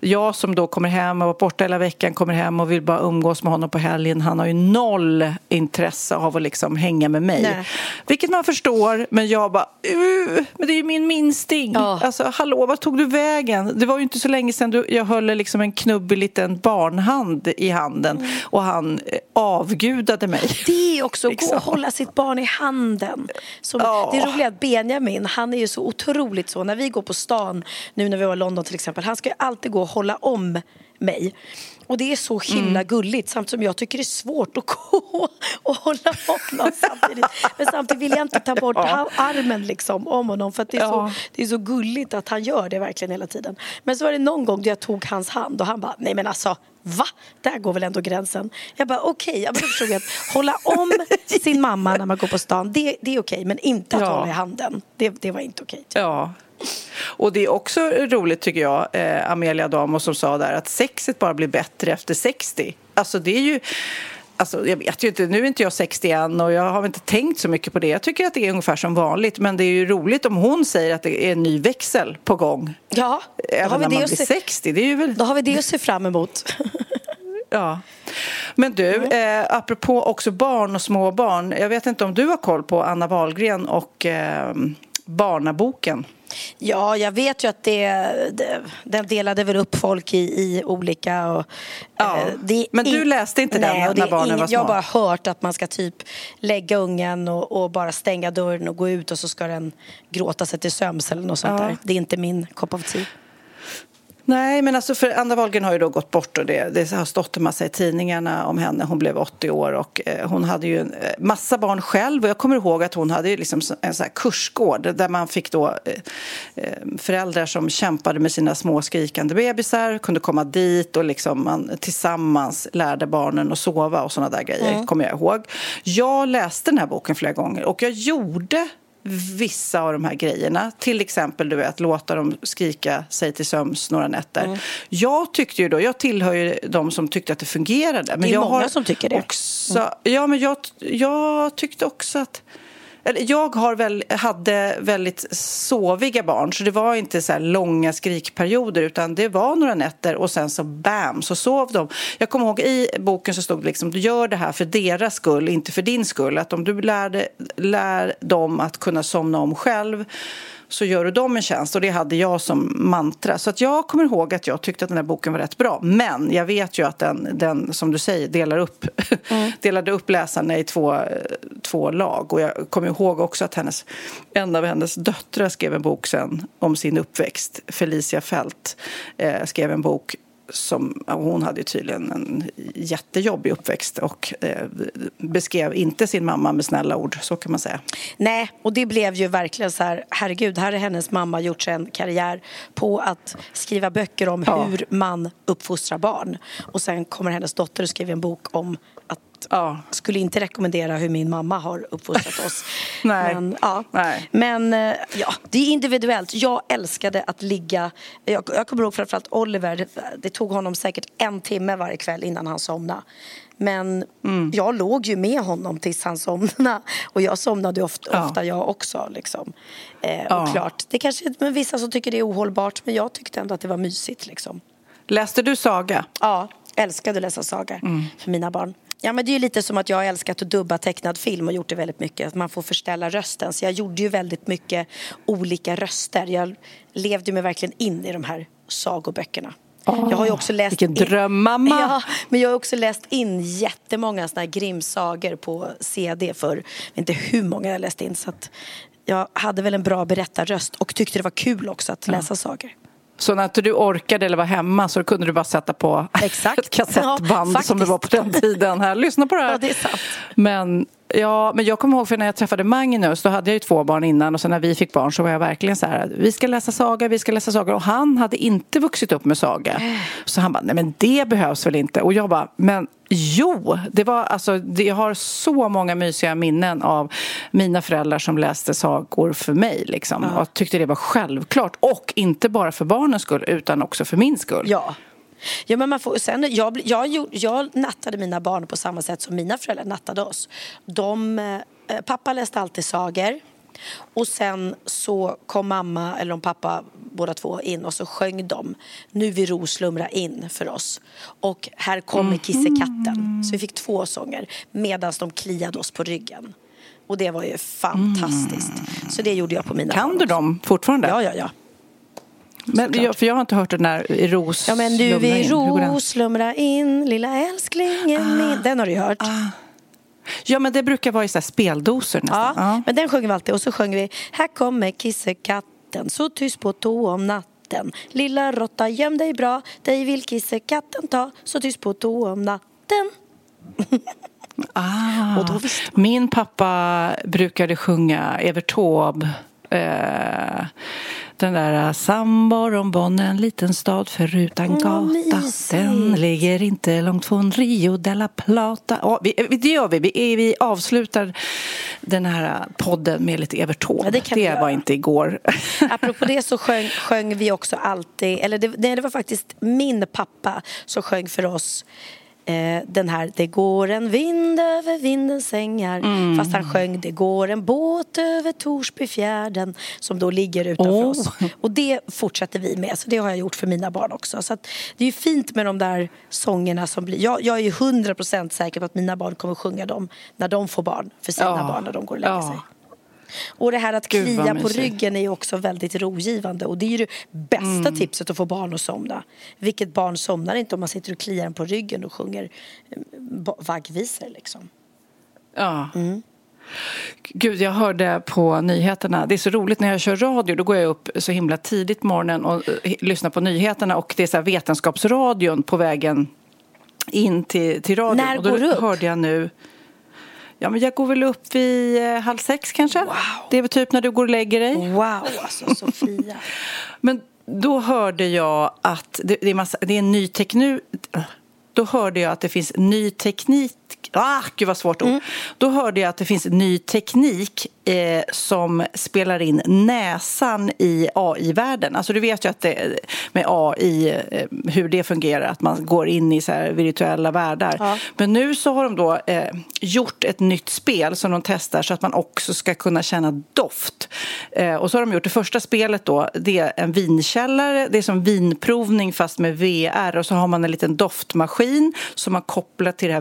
jag som då kommer hem och var borta hela veckan kommer hem och vill bara umgås med honom på helgen. Han har ju noll intresse av att liksom hänga med mig. Nej. Vilket man förstår, men jag bara, men det är ju min minsting. Ja. Alltså hallå, vad tog du vägen? Det var ju inte så länge sedan du, jag höll liksom en knubbig liten barnhand i handen mm. och han eh, avgudade mig. Det är också liksom. gå och hålla sitt barn i handen. Som, oh. Det är roligt att Benjamin, han är ju så otroligt så, när vi går på stan, nu när vi var i London till exempel, han ska ju alltid gå och hålla om mig. Och det är så himla mm. gulligt samtidigt som jag tycker det är svårt att (laughs) gå och hålla någon samtidigt. Men samtidigt vill jag inte ta bort ja. armen liksom om honom för det är, ja. så, det är så gulligt att han gör det verkligen hela tiden. Men så var det någon gång då jag tog hans hand och han bara, nej men alltså Va? Där går väl ändå gränsen? Jag bara okej, okay. jag förstod att hålla om sin mamma när man går på stan, det, det är okej, okay, men inte att ja. hålla i handen. Det, det var inte okej. Okay, ja, och det är också roligt tycker jag, eh, Amelia Damo som sa där att sexet bara blir bättre efter 60. Alltså det är ju Alltså, jag vet ju inte, nu är inte jag 61 och jag har inte tänkt så mycket på det. Jag tycker att det är ungefär som vanligt. Men det är ju roligt om hon säger att det är en ny växel på gång. Ja, Även när man blir se... 60. Det är ju väl... Då har vi det att se fram emot. (laughs) ja. Men du, mm. eh, apropå också barn och småbarn. Jag vet inte om du har koll på Anna Wahlgren och eh, Barnaboken. Ja, jag vet ju att det, det den delade väl upp folk i, i olika... Och, ja, eh, men du läste inte nej, den när barnen ingen, var små? Jag har bara hört att man ska typ lägga ungen och, och, bara stänga dörren och gå ut och så ska den gråta sig till sömns eller något sånt ja. där. Det är inte min kopp av te. Nej, men alltså för Anna Wahlgren har ju då gått bort och det, det har stått en massa i tidningarna om henne. Hon blev 80 år och eh, hon hade ju en eh, massa barn själv och jag kommer ihåg att hon hade ju liksom en sån här kursgård där man fick då eh, eh, föräldrar som kämpade med sina små skrikande bebisar kunde komma dit och liksom man tillsammans lärde barnen att sova och såna där grejer, mm. kommer jag ihåg. Jag läste den här boken flera gånger och jag gjorde vissa av de här grejerna. Till exempel du vet, låta dem skrika sig till sömns några nätter. Mm. Jag tyckte ju då, jag tillhör ju de som tyckte att det fungerade. Men det är jag många som tycker det. Också, mm. Ja, men jag, jag tyckte också att jag har väl, hade väldigt soviga barn så det var inte så långa skrikperioder utan det var några nätter och sen så bam så sov de. Jag kommer ihåg i boken så stod det liksom du gör det här för deras skull, inte för din skull. Att om du lär, lär dem att kunna somna om själv så gör du dem en tjänst. Och det hade jag som mantra. Så att jag kommer ihåg att jag tyckte att den här boken var rätt bra. Men jag vet ju att den, den som du säger, delar upp, mm. (laughs) delade upp läsarna i två, två lag. Och jag kommer ihåg också att hennes, en av hennes döttrar skrev en bok sen om sin uppväxt. Felicia Fält eh, skrev en bok som, hon hade tydligen en jättejobbig uppväxt och eh, beskrev inte sin mamma med snälla ord, så kan man säga. Nej, och det blev ju verkligen så här, herregud, här har hennes mamma gjort sig en karriär på att skriva böcker om ja. hur man uppfostrar barn. Och sen kommer hennes dotter och skriver en bok om att Ja. skulle inte rekommendera hur min mamma har uppfostrat oss. (laughs) Nej. Men, ja. Nej. Men eh, ja, det är individuellt. Jag älskade att ligga... Jag, jag kommer ihåg framförallt Oliver. Det, det tog honom säkert en timme varje kväll innan han somnade. Men Mm. jag låg ju med honom tills han somnade. Och jag somnade ofta, Ja. ofta jag också. Liksom. Eh, Ja. Och klart, det kanske men vissa som tycker det är ohållbart. Men jag tyckte ändå att det var mysigt. Liksom. Läste du saga? Ja, älskade att läsa sagor Mm. för mina barn. Ja, men det är lite som att jag har älskat att dubba tecknad film och gjort det väldigt mycket. Att man får förställa rösten. Så jag gjorde ju väldigt mycket olika röster. Jag levde mig verkligen in i de här sagoböckerna. jag har ju också läst vilken drömmamma. Ja, men jag har också läst in jättemånga såna här Grimm-sagor på CD för jag vet inte hur många jag läst in. Så att jag hade väl en bra berättarröst och tyckte det var kul också att läsa sagor. Så när inte du orkade eller var hemma så kunde du bara sätta på Exakt. ett (laughs) kassettband Ja, som det var på den tiden. Här, lyssna på det här. Ja, det. Men, ja, men jag kommer ihåg för när jag träffade Magnus, då hade jag ju två barn innan och sen när vi fick barn så var jag verkligen så här, vi ska läsa saga, vi ska läsa saga och han hade inte vuxit upp med saga. Så han bara, nej men det behövs väl inte? Och jag bara, men jo, det var alltså, det, jag har så många mysiga minnen av mina föräldrar som läste sagor för mig liksom. Och tyckte det var självklart och inte bara för barnens skull utan också för min skull. Ja. Ja, men man får, sen, jag, jag, jag nattade mina barn på samma sätt som mina föräldrar nattade oss. De, eh, pappa läste alltid sagor. Och sen så kom mamma, eller om pappa, båda två in och så sjöng de Nu vi ro slumra in för oss. Och Här kommer kissekatten. Så vi fick två sånger medan de kliade oss på ryggen. Och det var ju fantastiskt. Så det gjorde jag på mina Kan du dem fortfarande? Ja, ja, ja. Men jag, för jag har inte hört den där i ros Ja men du slumra vill in. Hur går den? Ah. ro, slumra in, lilla älsklingen min. Den har du ju hört. Ja men det brukar vara i så speldoser nästan. Ja, men den sjunger vi alltid. Och så sjunger vi Här kommer kissekatten, så tyst på tå om natten. Lilla råtta, göm dig bra, dig vill kissekatten ta, så tyst på tå om natten. Ah. (laughs) Min pappa brukade sjunga Evert Taube. Eh, den där Sambormbonn, en liten stad förutan gata. mysigt. Den ligger inte långt från Rio de la Plata. Ja, vi, vi- det gör vi. Vi, vi avslutar den här podden med lite Evert Taube. Ja, det vi var inte igår. (laughs) Apropå det så sjöng, sjöng vi också alltid, eller det, nej, det var faktiskt min pappa som sjöng för oss eh, den här Det går en vind över vindens ängar Mm. Fast han sjöng Det går en båt över Torsbyfjärden som då ligger utanför Oh. oss. Och det fortsätter vi med, så det har jag gjort för mina barn också. Så det är ju fint med de där sångerna som blir... Jag, jag är ju hundra procent säker på att mina barn kommer sjunga dem när de får barn, för sina Ja. barn när de går och lägger Ja. sig. Och det här att Gud, klia på ryggen är också väldigt rogivande och det är ju det bästa Mm. tipset att få barn att somna. Vilket barn somnar inte om man sitter och kliar den på ryggen och sjunger eh, vaggvisor liksom. Ja. Mm. Gud, jag hörde på nyheterna. Det är så roligt när jag kör radio. Då går jag upp så himla tidigt på morgonen och eh, lyssnar på nyheterna. Och det är så vetenskapsradion på vägen in till, till radion. När och då går du upp? hörde jag nu... Ja, men jag går väl upp vid eh, halv sex kanske. Det är väl typ när du går och lägger dig. Wow, alltså Sofia. (laughs) Men då hörde jag att det, det, är, massa, det är en ny teknik. Då hörde jag att det finns ny teknik. Ah, gud vad svårt ord. Mm. Då hörde jag att det finns ny teknik eh, som spelar in näsan i AI-världen. Alltså du vet ju att det, med AI, eh, hur det fungerar, att man går in i så här virtuella världar. Ja. Men nu så har de då eh, gjort ett nytt spel som de testar så att man också ska kunna känna doft. Eh, och så har de gjort det första spelet då, det är en vinkällare, det är som vinprovning fast med VR och så har man en liten doftmaskin som man kopplar till det här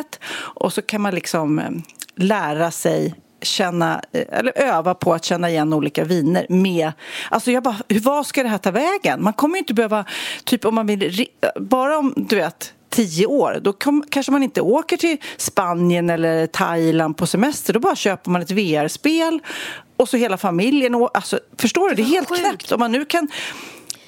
VRet och så kan man liksom eh, lära sig känna, eh, eller öva på att känna igen olika viner med... Alltså jag bara, hur, vad ska det här ta vägen? Man kommer ju inte behöva, typ om man vill, bara om du vet tio år, då kom, kanske man inte åker till Spanien eller Thailand på semester. Då bara köper man ett VR-spel och så hela familjen. Och, alltså, förstår du? Det är helt knäppt. Om man nu kan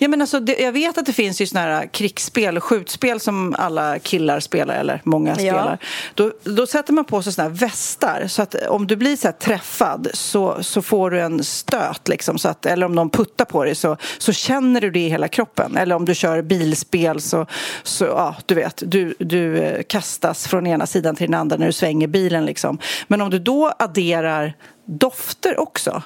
Ja, men alltså, det, jag vet att det finns ju såna här krigsspel och skjutspel som alla killar spelar, eller många Ja. spelar. Då, då sätter man på sig såna här västar så att om du blir så träffad så, så får du en stöt, liksom, så att, eller om någon puttar på dig så, så känner du det i hela kroppen. Eller om du kör bilspel så, så ja, du vet, du, du eh, kastas från ena sidan till den andra när du svänger bilen. Liksom. Men om du då adderar dofter också,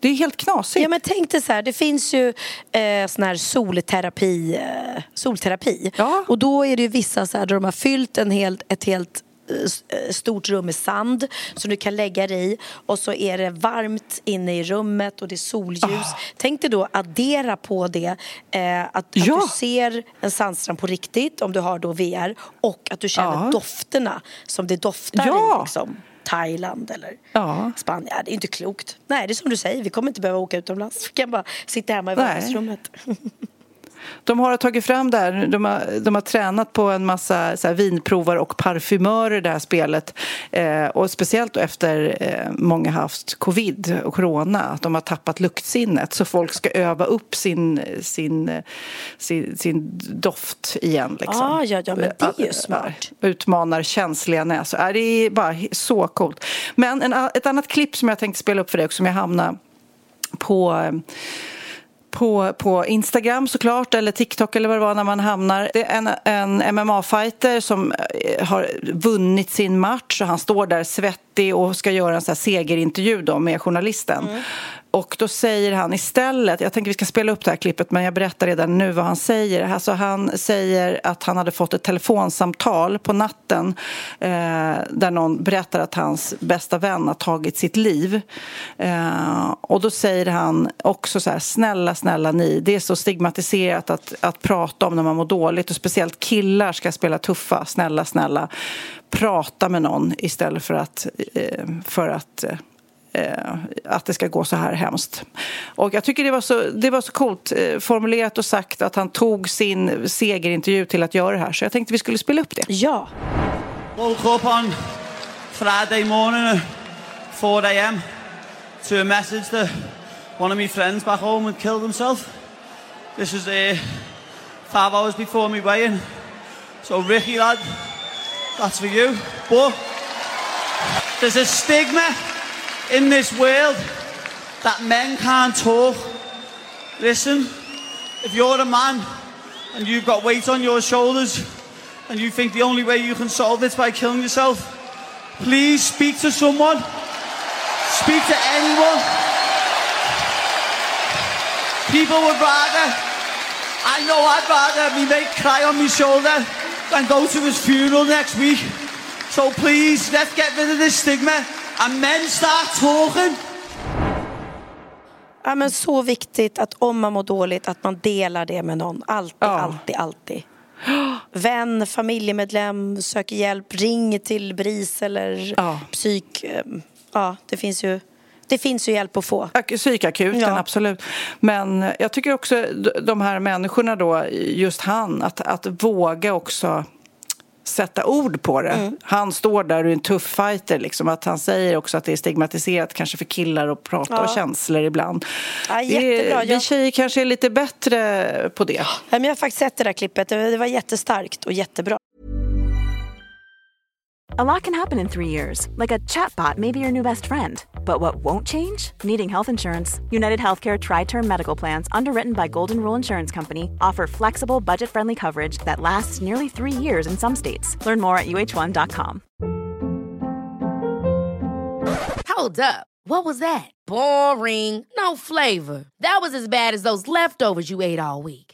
det är helt knasigt. Ja men tänk dig så här, det finns ju eh, sån här solterapi, eh, solterapi. Ja. Och då är det ju vissa så här där de har fyllt en helt, ett helt eh, stort rum med sand som du kan lägga dig i och så är det varmt inne i rummet och det är solljus. Ah. Tänk dig då addera på det eh, att, att Ja. du ser en sandstrand på riktigt om du har då VR och att du känner Ja. dofterna som det doftar Ja. i liksom, Thailand eller Ja. Spanien. Ja, det är inte klokt. Nej, det är som du säger, vi kommer inte behöva åka utomlands. Vi kan bara sitta hemma i vardagsrummet. (laughs) De har tagit fram det här, de har, de har tränat på en massa så här, vinprovare och parfymörer det här spelet. Eh, och speciellt efter eh, många haft covid och corona, att de har tappat luktsinnet. Så folk ska öva upp sin, sin, sin, sin doft igen. Liksom. Ah, ja, ja, men det är ju Eh, smart. Utmanar känsliga näsor. Eh, det är bara så coolt. Men en, ett annat klipp som jag tänkte spela upp för dig också, som jag hamnade på eh, på, på Instagram såklart, eller TikTok eller vad det var när man hamnar. Det är en, en MMA-fighter som eh, har vunnit sin match och han står där svettig och ska göra en så här segerintervju då med journalisten. Och då säger han istället, jag tänker vi ska spela upp det här klippet men jag berättar redan nu vad han säger. Alltså han säger att han hade fått ett telefonsamtal på natten eh, där någon berättar att hans bästa vän har tagit sitt liv. Eh, och då säger han också så här, snälla, snälla ni, det är så stigmatiserat att, att prata om när man mår dåligt och speciellt killar ska spela tuffa, snälla, snälla. Prata med någon istället för att, eh, för att eh, eh, att det ska gå så här hemskt. Och jag tycker det var så, det var så coolt formulerat och sagt att han tog sin segerintervju till att göra det här. Så jag tänkte vi skulle spela upp det. Ja. Woke up on Friday morning at 4 a.m. to a message that one of my friends back home had killed himself. This was uh, five hours before me weigh-in. So Ricky, lad, that's for you. But there's a stigma in this world that men can't talk. Listen, if you're a man and you've got weight on your shoulders and you think the only way you can solve this by killing yourself, please speak to someone. Speak to anyone. People would rather, I know I'd rather me mate cry on my shoulder than go to his funeral next week. So please, let's get rid of this stigma and men start talking. ja, men så viktigt att om man mår dåligt att man delar det med någon. Alltid, Ja. alltid, alltid. Vän, familjemedlem, söker hjälp, ring till BRIS eller Ja. psyk. eh, Ja, det finns ju, det finns ju hjälp att få. Ak- Psykakuten, Ja. absolut. Men jag tycker också de här människorna då, just han, att, att våga också sätta ord på det. Mm. Han står där och är en tuff fighter. Liksom, att han säger också att det är stigmatiserat kanske för killar att prata Ja. om känslor ibland. Ja, jättebra. vi Jag- tjejer kanske är lite bättre på det. Ja, men jag har faktiskt sett det där klippet. Det var jättestarkt och jättebra. A lot can happen in three years, like a chatbot may be your new best friend. But what won't change? Needing health insurance. United Healthcare Tri Term Medical Plans, underwritten by Golden Rule Insurance Company, offer flexible, budget friendly coverage that lasts nearly three years in some states. Learn more at uh1.com. Hold up. What was that? Boring. No flavor. That was as bad as those leftovers you ate all week.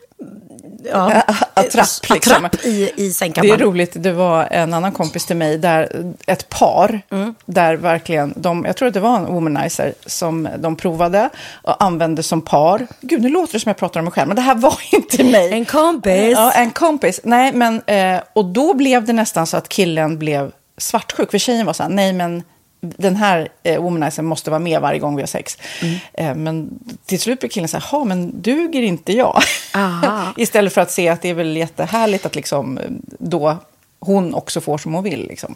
ja, Attrapp, liksom. attrapp i, i Det är sängkammaren. roligt, det var en annan kompis till mig, där ett par, där verkligen, de, jag tror att det var en womanizer som de provade och använde som par. Gud, nu låter det som jag pratar om mig själv, men det här var (laughs) inte mig. En kompis. Ja, en kompis. Nej, men, eh, och då blev det nästan så att killen blev svartsjuk, för tjejen var så här, nej men den här eh, womanizern måste vara med varje gång vi har sex. Mm. Eh, men till slut blir killen så här, men duger inte jag? Aha. (laughs) Istället för att se att det är väl jättehärligt att liksom eh, då hon också får som hon vill. Liksom.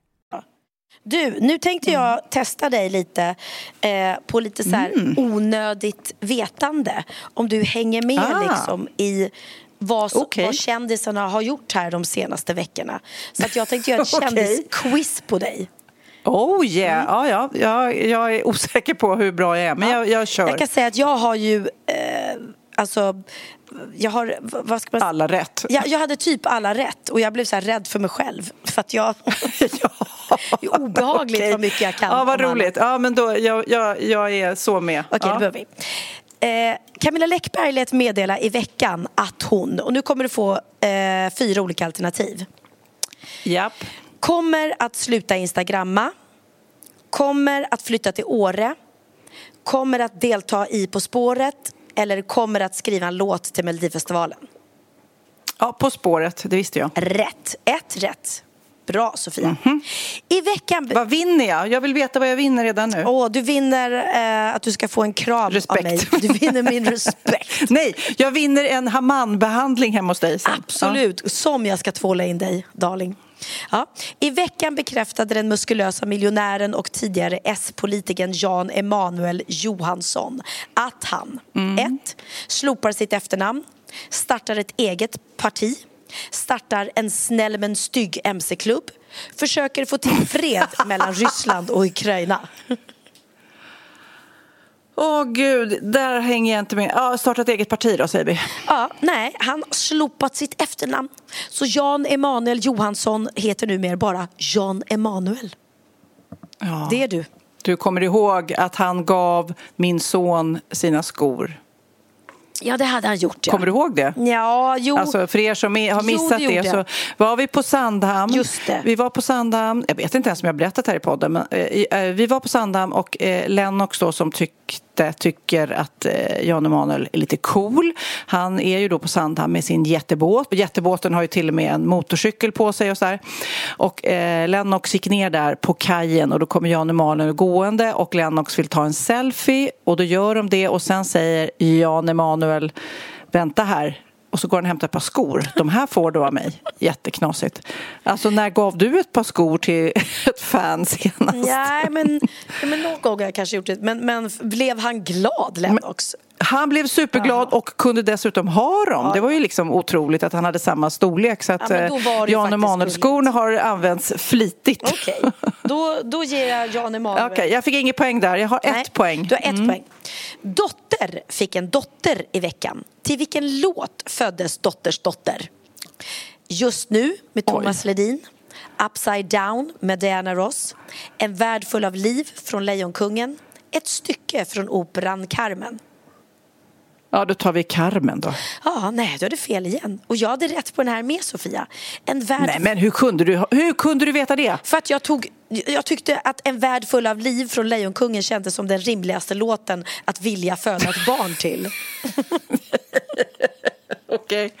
Du, nu tänkte jag mm. testa dig lite eh, på lite så här mm. onödigt vetande. Om du hänger med ah. liksom i vad, okay. vad kändisarna har gjort här de senaste veckorna. Så att jag tänkte göra ett (laughs) okay. kändisquiz på dig. Oh yeah, mm. ja, ja, jag, jag är osäker på hur bra jag är, men ja. jag, jag kör. Jag kan säga att jag har ju, eh, alltså jag har, vad ska man Alla rätt. Jag, jag hade typ alla rätt och jag blev så här rädd för mig själv. För att jag... (laughs) ja. det är obehagligt okay. vad mycket jag kan. Ja, vad roligt. Ja, men då, jag, jag, jag är så med. Okej, okay, ja. börjar vi. Eh, Camilla Läckberg lät meddela i veckan att hon, och nu kommer du få eh, fyra olika alternativ. Japp. Kommer att sluta instagramma. Kommer att flytta till Åre. Kommer att delta i På spåret eller kommer att skriva en låt till Melodifestivalen? Ja, På spåret, det visste jag. Rätt. Ett rätt. Bra, Sofia. I veckan... Vad vinner jag? Jag vill veta vad jag vinner redan nu. Åh, du vinner eh, att du ska få en kram Respekt. av mig. Du vinner min respekt. (laughs) Nej, jag vinner en Haman-behandling hemma hos dig. sen. Absolut, som jag ska tvåla in dig, darling. Ja. I veckan bekräftade den muskulösa miljonären och tidigare S-politikern Jan Emanuel Johansson att han Mm. 1. slopar sitt efternamn, startar ett eget parti, startar en snäll men stygg mc-klubb, försöker få till fred (laughs) mellan Ryssland och Ukraina. Åh gud, där hänger jag inte med. Ja, starta ett eget parti då, säger vi. Ja, nej, han har slopat sitt efternamn. Så Jan Emanuel Johansson heter numera bara Jan Emanuel. Ja. Det är du. Du kommer ihåg att han gav min son sina skor. Ja, det hade han gjort. Ja. Kommer du ihåg det? Ja, jo. Alltså för er som har Jo, missat det det, gjorde så var vi på Sandhamn. Just det. Vi var på Sandhamn, jag vet inte ens om jag har berättat här i podden, men eh, eh, vi var på Sandhamn och eh, Lennox då som tyckte, tycker att eh, Jan Emanuel är lite cool. Han är ju då på Sandhamn med sin jättebåt. Jättebåten har ju till och med en motorcykel på sig och så där. Och eh, Lennox gick ner där på kajen och då kommer Jan Emanuel gående och Lennox vill ta en selfie och då gör de det och sen säger Jan Emanuel vänta här. Och så går han och hämtar ett par skor. De här får du av mig. Jätteknasigt. Alltså när gav du ett par skor till (laughs) ett fan senast? Nej, men, men någon gång har jag kanske gjort det. Men, men blev han glad, Lennox? Han blev superglad och kunde dessutom ha dem. Det var ju liksom otroligt att han hade samma storlek. Så att Ja, eh, Jan Emanuel-skorna har använts flitigt. Okej, då, då ger jag Jan Emanuel... Okej, jag fick inget poäng där. Jag har Nej, ett poäng. Du har ett poäng. Dotter fick en dotter i veckan. Till vilken låt föddes dotters dotter? Just nu med Thomas Ledin. Upside down med Diana Ross. En värld full av liv från Lejonkungen. Ett stycke från operan Carmen. Ja, då tar vi Carmen då. Ja, nej, du hade fel igen. Och jag hade rätt på den här med, Sofia. En värld Nej, men hur kunde du, hur kunde du veta det? För att jag, tog, jag tyckte att En värld full av liv från Lejonkungen kändes som den rimligaste låten att vilja föda ett barn till. (laughs) Okej.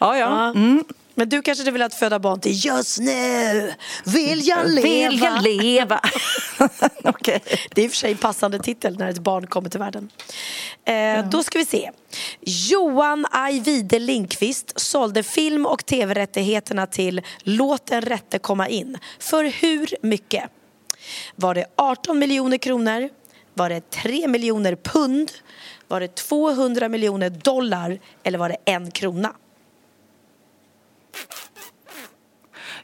Ja, ja. Mm. Men du kanske hade velat föda barn till Just nu vill jag leva. Vill jag leva? (laughs) (laughs) Okej. Det är i och för sig en passande titel när ett barn kommer till världen. Eh, Då ska vi se. Johan Ajvide Lindqvist sålde film och tv-rättigheterna till Låt den rätte komma in. För hur mycket? Var det 18 miljoner kronor? Var det 3 miljoner pund? Var det 200 miljoner dollar? Eller var det en krona?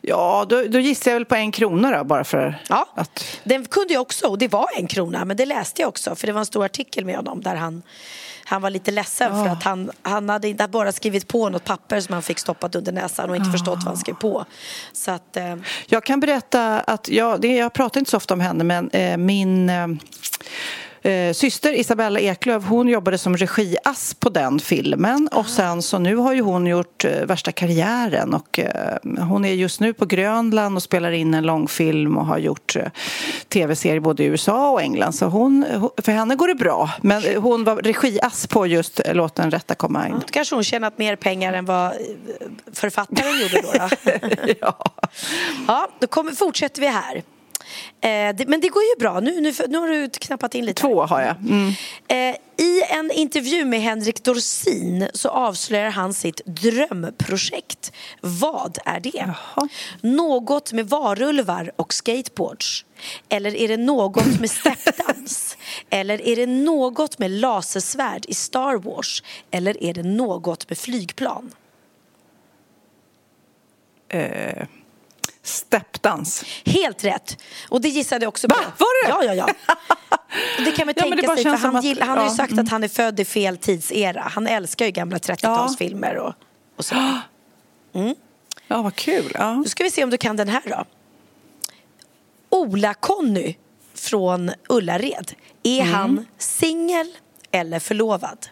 Ja, då, då gissar jag väl på en krona då, bara för Ja, att... den kunde jag också och det var en krona men det läste jag också för det var en stor artikel med honom där han han var lite ledsen för att han, han hade inte bara skrivit på något papper som han fick stoppat under näsan och inte förstått vad han skrev på. Så att, eh, Jag kan berätta att jag, det, jag pratar inte så ofta om henne men eh, min eh, eh, syster Isabella Eklöf hon jobbade som regiass på den filmen och sen så nu har ju hon gjort eh, värsta karriären och eh, hon är just nu på Grönland och spelar in en långfilm och har gjort eh, tv-serier både i USA och England så hon, för henne går det bra men hon var regiass på just eh, Låt den rätta komma in. då kanske hon tjänat mer pengar än vad eh, författaren gjorde då. då. (laughs) ja. ja, då kommer, fortsätter vi här. Eh, det, men det går ju bra. Nu, nu, nu har du knappat in lite. Två har jag. Mm. Eh, I en intervju med Henrik Dorsin så avslöjar han sitt drömprojekt. Vad är det? Något med varulvar och skateboards? Eller är det något med stepdance? (laughs) Eller är det något med lasersvärd i Star Wars? Eller är det något med flygplan? Steppdans. Helt rätt! Och det gissade jag också på. Va? Var det? Ja, ja, ja. Och det kan man (laughs) Ja, tänka sig, för han, att- gill, han har ju sagt mm. att han är född i fel tidsera. Han älskar ju gamla 30-talsfilmer och, och så. (gasps) Ja, vad kul. Ja. Då ska vi se om du kan den här då. Ola-Conny från Ullared. Är Mm. han singel eller förlovad?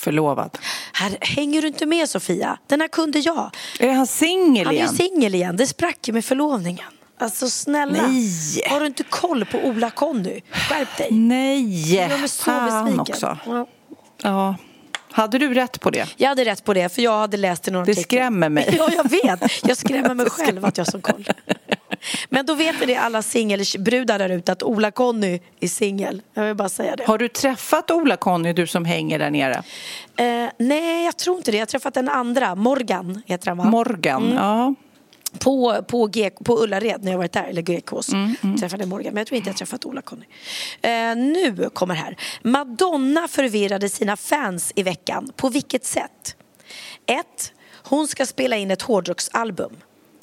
Förlovad. Här hänger du inte med Sofia. Den här kunde jag. Är han singel Han är igen? singel igen. Det sprack ju med förlovningen. Alltså snälla. Nej. Har du inte koll på Ola-Conny? Skärp dig. Nej, Jag är så fan besviken. också. Ja. Ja. Hade du rätt på det? Jag hade rätt på det, för jag hade läst i någon Det artikel. skrämmer mig. (laughs) Ja, jag vet. Jag skrämmer mig (laughs) själv att jag har sån koll. (laughs) Men då vet ni det alla singelbrudar där ute att Ola-Conny är singel. Jag vill bara säga det. Har du träffat Ola-Conny, du som hänger där nere? Eh, nej, jag tror inte det. Jag har träffat den andra. Morgan heter han va? Morgan, ja. På, på, G, på Ullared när jag varit där, eller GKs. Mm, Träffade Morgan, men jag tror inte jag träffat Ola-Conny. Eh, nu kommer här. Madonna förvirrade sina fans i veckan. På vilket sätt? 1. Hon ska spela in ett hårdrocksalbum.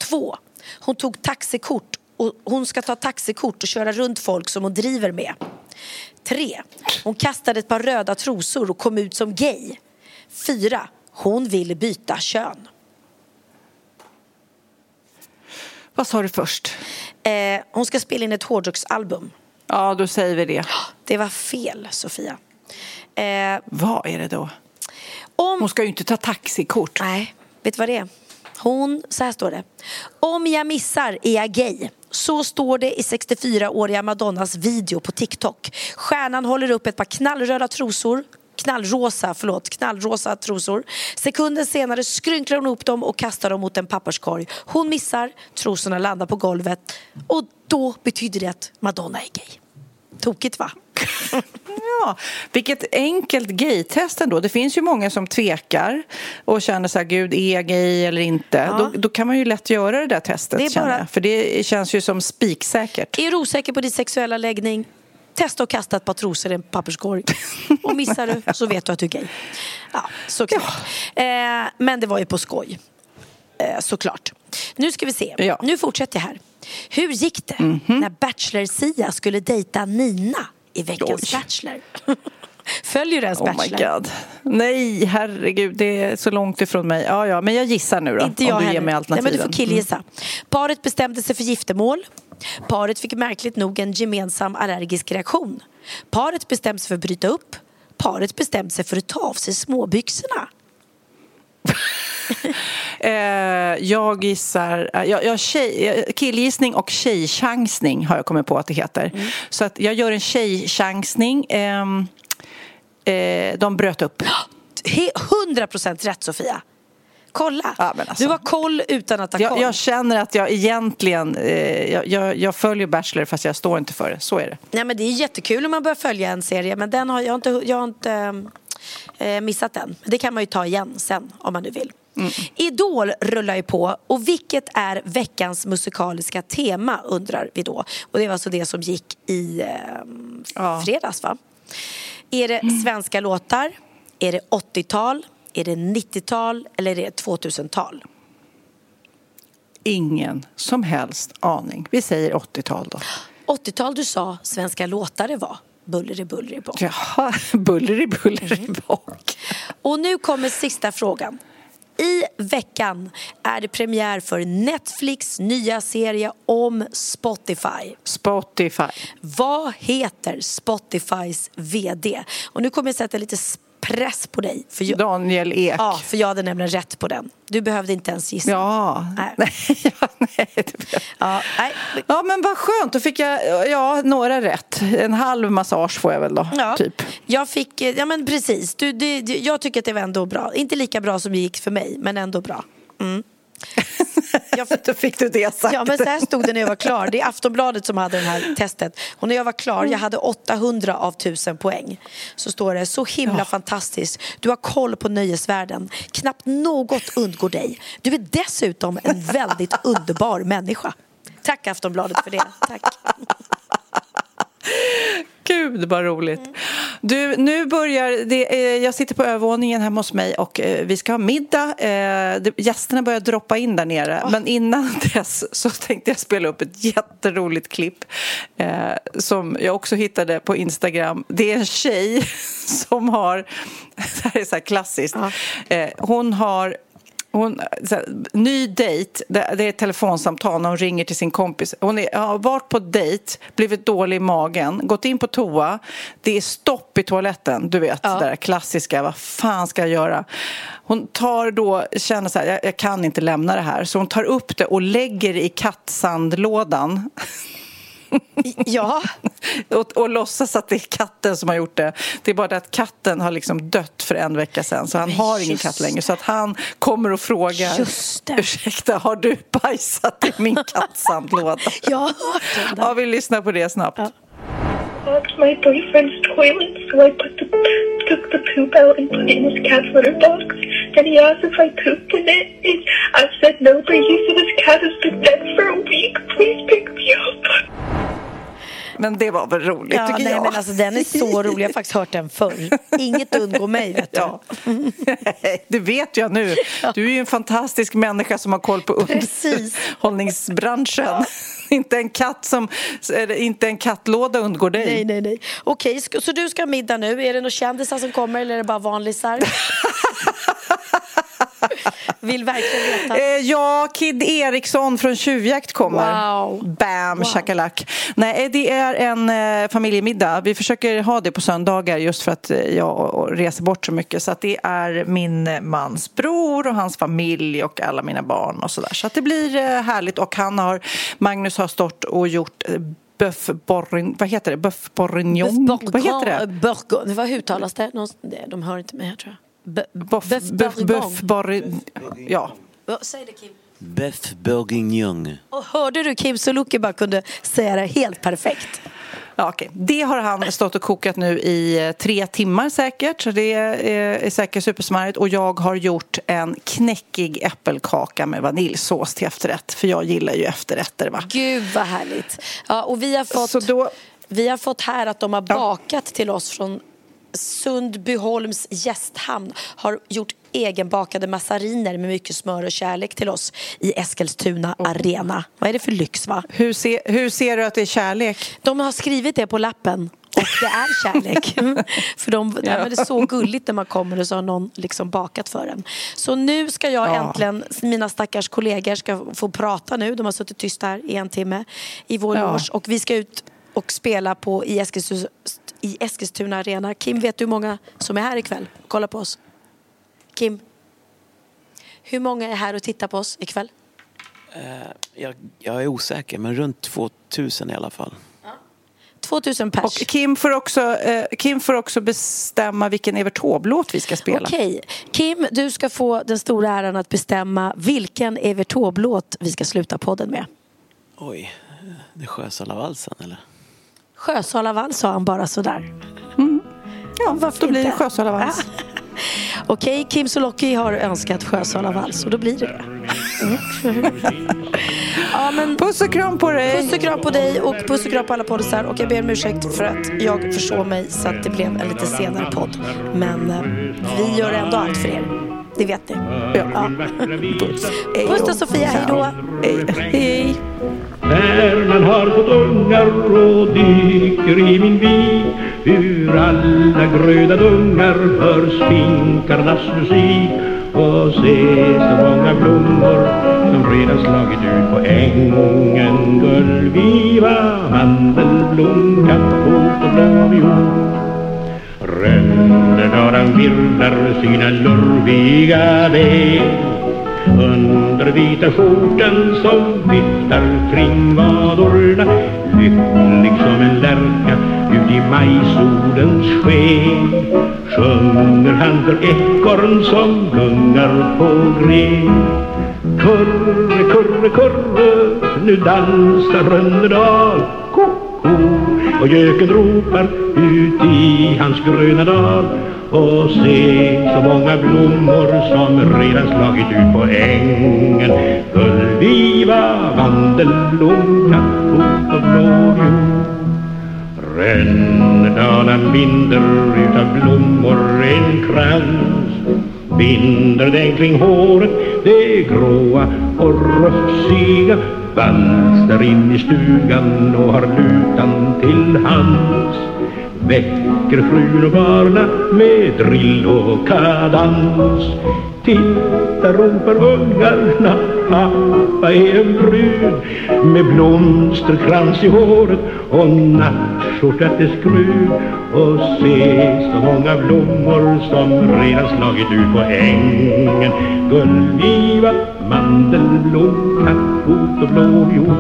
2. Hon tog taxikort och hon ska ta taxikort och köra runt folk som hon driver med. 3. Hon kastade ett par röda trosor och kom ut som gay. 4. Hon vill byta kön. Vad sa du först? Eh, hon ska spela in ett hårdrocksalbum. Ja, då säger vi det. Det var fel, Sofia. Eh, Vad är det då? om... Hon ska ju inte ta taxikort. Nej, vet du vad det är? Hon, så här står det. Om jag missar är jag gay. Så står det i 64-åriga Madonnas video på TikTok. Stjärnan håller upp ett par knallröda trosor knallrosa, förlåt, knallrosa trosor. Sekunder senare skrynklar hon ihop dem och kastar dem mot en papperskorg. Hon missar, trosorna landar på golvet och då betyder det att Madonna är gay. Tokigt va? (laughs) Ja, vilket enkelt gaytest ändå. Det finns ju många som tvekar och känner så här, gud, är jag gay eller inte? Ja. Då, då kan man ju lätt göra det där testet, Det bara-. För det känns ju som spiksäkert. Är du osäker på din sexuella läggning? Testa att kasta ett par trosor i en papperskorg. (laughs) Och missar du så vet du att du är gay. Ja, såklart. Eh, men det var ju på skoj. Eh, såklart. Nu ska vi se. Ja. Nu fortsätter jag här. Hur gick det Mhm. när Bachelor-Sia skulle dejta Nina i veckans Oj. Bachelor? (laughs) Följer du ens Oh my Bachelor? god. Nej, herregud, det är så långt ifrån mig. Ja, ja, men jag gissar nu då. Inte jag om du heller. ger mig Nej, men alternativen. du får killgissa. Paret bestämde sig för giftermål. Paret fick märkligt nog en gemensam allergisk reaktion. Paret bestämde sig för att bryta upp. Paret bestämde sig för att ta av sig småbyxorna. (laughs) Eh, jag gissar... eh, Jag, jag tjej, eh, killgissning och tjejchansning har jag kommit på att det heter. Mm. Så att jag gör en tjejchansning. ehm, eh, de bröt upp. (gasps) He- 100% rätt Sofia. Kolla. Ja, alltså. Du har koll utan att ha Jag, koll. jag känner att jag egentligen... Eh, jag, jag, jag följer Bachelor fast jag står inte för det. Så är det. Nej, men det är jättekul om man börjar följa en serie men den har jag inte, jag har inte eh, missat den. Det kan man ju ta igen sen om man nu vill. Mm. Idol rullar ju på och vilket är veckans musikaliska tema undrar vi då. Och det var alltså det som gick i eh, Ja. fredags va? Är det svenska låtar? Är det 80-tal? Är det 90-tal? Eller är det 2000-tal? Ingen som helst aning. Vi säger 80-tal då. 80-tal du sa svenska låtar det var. Buller i buller i bak. Jaha, (laughs) buller i buller i bak. Och nu kommer sista frågan. I veckan är det premiär för Netflix nya serie om Spotify. Spotify. Vad heter Spotifys VD? Och nu kommer jag sätta lite press på dig. För jag, Daniel Ek. ja, för jag hade nämligen rätt på den. Du behövde inte ens gissa. Ja. Nej. (laughs) Ja, nej. Ja, nej. Ja, men vad skönt. Då fick jag ja, några rätt. En halv massage får jag väl då, Ja, typ. Jag fick, eh, ja men precis. Du, du, jag tycker att det var ändå bra. Inte lika bra som det gick för mig, men ändå bra. Jag- (laughs) Då fick du det sagt. Ja, men så här stod det när jag var klar. Det är Aftonbladet som hade det här testet. Och när jag var klar, jag hade 800 av 1000 poäng. Så står det, så himla fantastiskt. Du har koll på nöjesvärlden. Knappt något undgår dig. Du är dessutom en väldigt (laughs) underbar människa. Tack Aftonbladet för det. Tack. (laughs) Gud, vad roligt. Du, nu börjar det, eh, jag sitter på övervåningen hemma hos mig och eh, vi ska ha middag. Eh, gästerna börjar droppa in där nere. Men innan (laughs) dess så tänkte jag spela upp ett jätteroligt klipp som jag också hittade på Instagram. Det är en tjej (laughs) som har, (laughs) det här är så här klassiskt, hon har hon, här, ny dejt, det, det är ett telefonsamtal när hon ringer till sin kompis. Hon är, har varit på dejt, blivit dålig i magen, gått in på toa. Det är stopp i toaletten, du vet, det där klassiska. Vad fan ska jag göra? Hon tar då, känner så här, jag, jag kan inte lämna det här. Så hon tar upp det och lägger det i kattsandlådan. (laughs) Ja, och, och låtsas att det är katten som har gjort det. Det är bara det att katten har liksom dött för en vecka sedan så han Men har ingen katt längre. Så att han kommer och frågar Just det. Ursäkta, har du bajsat i min (laughs) kattsandlåda? Jag har hört den Ja, vi lyssnar på det snabbt. clogged my boyfriend's toilet, so I put the, took the poop out and put it in his cat's litter box. Then he asked if I pooped in it, and I said no, but he said his cat has been dead for a week. Men det var väl roligt, Ja, tycker nej, jag. men alltså, den är så rolig. Jag har faktiskt hört den förr. Inget undgår mig, vet du. Ja. (laughs) Det vet jag nu. Du är ju en fantastisk människa som har koll på underhållningsbranschen. Inte en katt som, inte en kattlåda undgår dig. Nej, nej, nej. Okej, så du ska ha middag nu. Är det några kändisar som kommer eller är det bara vanlisar? (laughs) Vill verkligen veta. Eh, ja, Kid Eriksson från Tjuvjakt kommer. Wow. Bam, Wow. shakalak. Nej, eh, det är en eh, familjemiddag. Vi försöker ha det på söndagar just för att eh, jag reser bort så mycket. Så att det är min eh, mans bror och hans familj och alla mina barn och sådär. Så att det blir eh, härligt. Och han har, Magnus har stått och gjort eh, Bœuf bourguignon, vad heter det? Bœuf bourguignon? Vad heter det? Burgon. Vad uttalas det? De hör inte mig här tror jag. B- Boff, Bœuf bœuf, bourguignon. bœuf bourguignon. Ja. Ja, Säg det Kim. Bœuf bourguignon. Och hörde du Kim Sulocki bara kunde säga det helt perfekt. Ja, okej. Det har han stått och kokat nu i eh, tre timmar säkert, så det är, är säkert supersmarrigt. Och jag har gjort en knäckig äppelkaka med vaniljsås till efterrätt, för jag gillar ju efterrätter. Va? Gud vad härligt. Ja, och vi har fått, Så då- vi har fått här att de har Ja. bakat till oss från Sundbyholms gästhamn har gjort egenbakade massariner med mycket smör och kärlek till oss i Eskilstuna arena. Vad är det för lyx va? Hur, se, hur ser du att det är kärlek? De har skrivit det på lappen och det är kärlek. (laughs) för de, men det är så gulligt när man kommer och så har någon liksom bakat för en. Så nu ska jag Ja. äntligen, mina stackars kollegor ska få prata nu. De har suttit tysta här i en timme i vår Ja. och vi ska ut och spela på i Eskilstuna, i Eskilstuna arena. Kim, vet du hur många som är här ikväll? Kolla på oss. Kim, hur många är här och tittar på oss ikväll? Jag, jag är osäker, men runt 2000 i alla fall. 2000 pers. Och Kim får också, eh, Kim får också bestämma vilken Evert Taube-låt vi ska spela. Okej. Kim, du ska få den stora äran att bestämma vilken Evert Taube-låt vi ska sluta podden med. Oj, det är Sjösalavalsen eller? Sjösalavall sa han bara sådär. Ja, varför då blir det inte? Sjösalavals. (laughs) Okej, Kim Sulocki har önskat Sjösalavals och då blir det det. Mm. (laughs) ja, men Puss och kram på dig! puss och kram på dig och puss och kram på alla poddisar och jag ber om ursäkt för att jag försåg mig så att det blev en lite senare podd. Men eh, vi gör ändå allt för er. Det vet ni. Ja. Puss då Sofia, hej då! Hej! När man har fått ungar och dyker i min vik Ur alla gröda dungar hörs finkarnas musik. Och se så många blommor som redan slagit ut på ängen. Gullviva, mandelblom, kattfot och blåviol Rönnerdaran virvlar sina lurviga ben under vita skjortan som viftar kring vadorna Lycklig som en lärka ut i majsolens sken Sjunger han för ekorren som gungar på gren. Kurre, kurre, kurre, nu dansar Rönnedal Ko-ko, och göken ropar ut i hans gröna dal och se så många blommor som redan slagit ut på ängen. Gullviva, vandelblom, kattfot och blåviol Rännerdalan binder utav blommor en krans. Binder den kring håret, det gråa och rufsiga. Valsar in i stugan och har lutan till hands. Väcker frun och barna med drill och kadans. Titta ropar ungarna, pappa är en brud Med blomsterkrans i håret och nattskjorta till skruv Och se så många blommor som redan slagit ut på ängen. Gullviva, mandelblom, kattfot och blåviol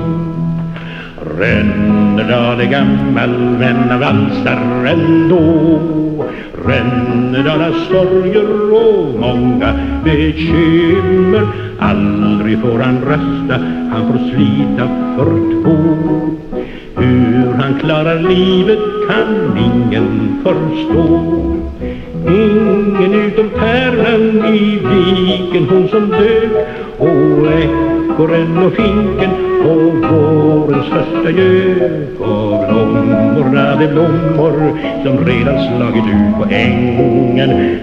Rönnerdal är gammal men valsar ändå Rönnerdal har sorger och många bekymmer. Aldrig får han rösta, han får slita för två. Hur han klarar livet kan ingen förstå. Ingen utom pärlan i viken, hon som dök och och finken och vårens första gök och blommorna blommor som redan slagit ut på ängen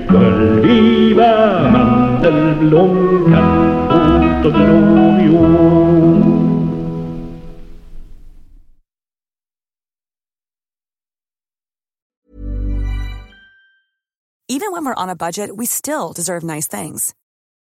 mandelblom år Even when we're on a budget, we still deserve nice things.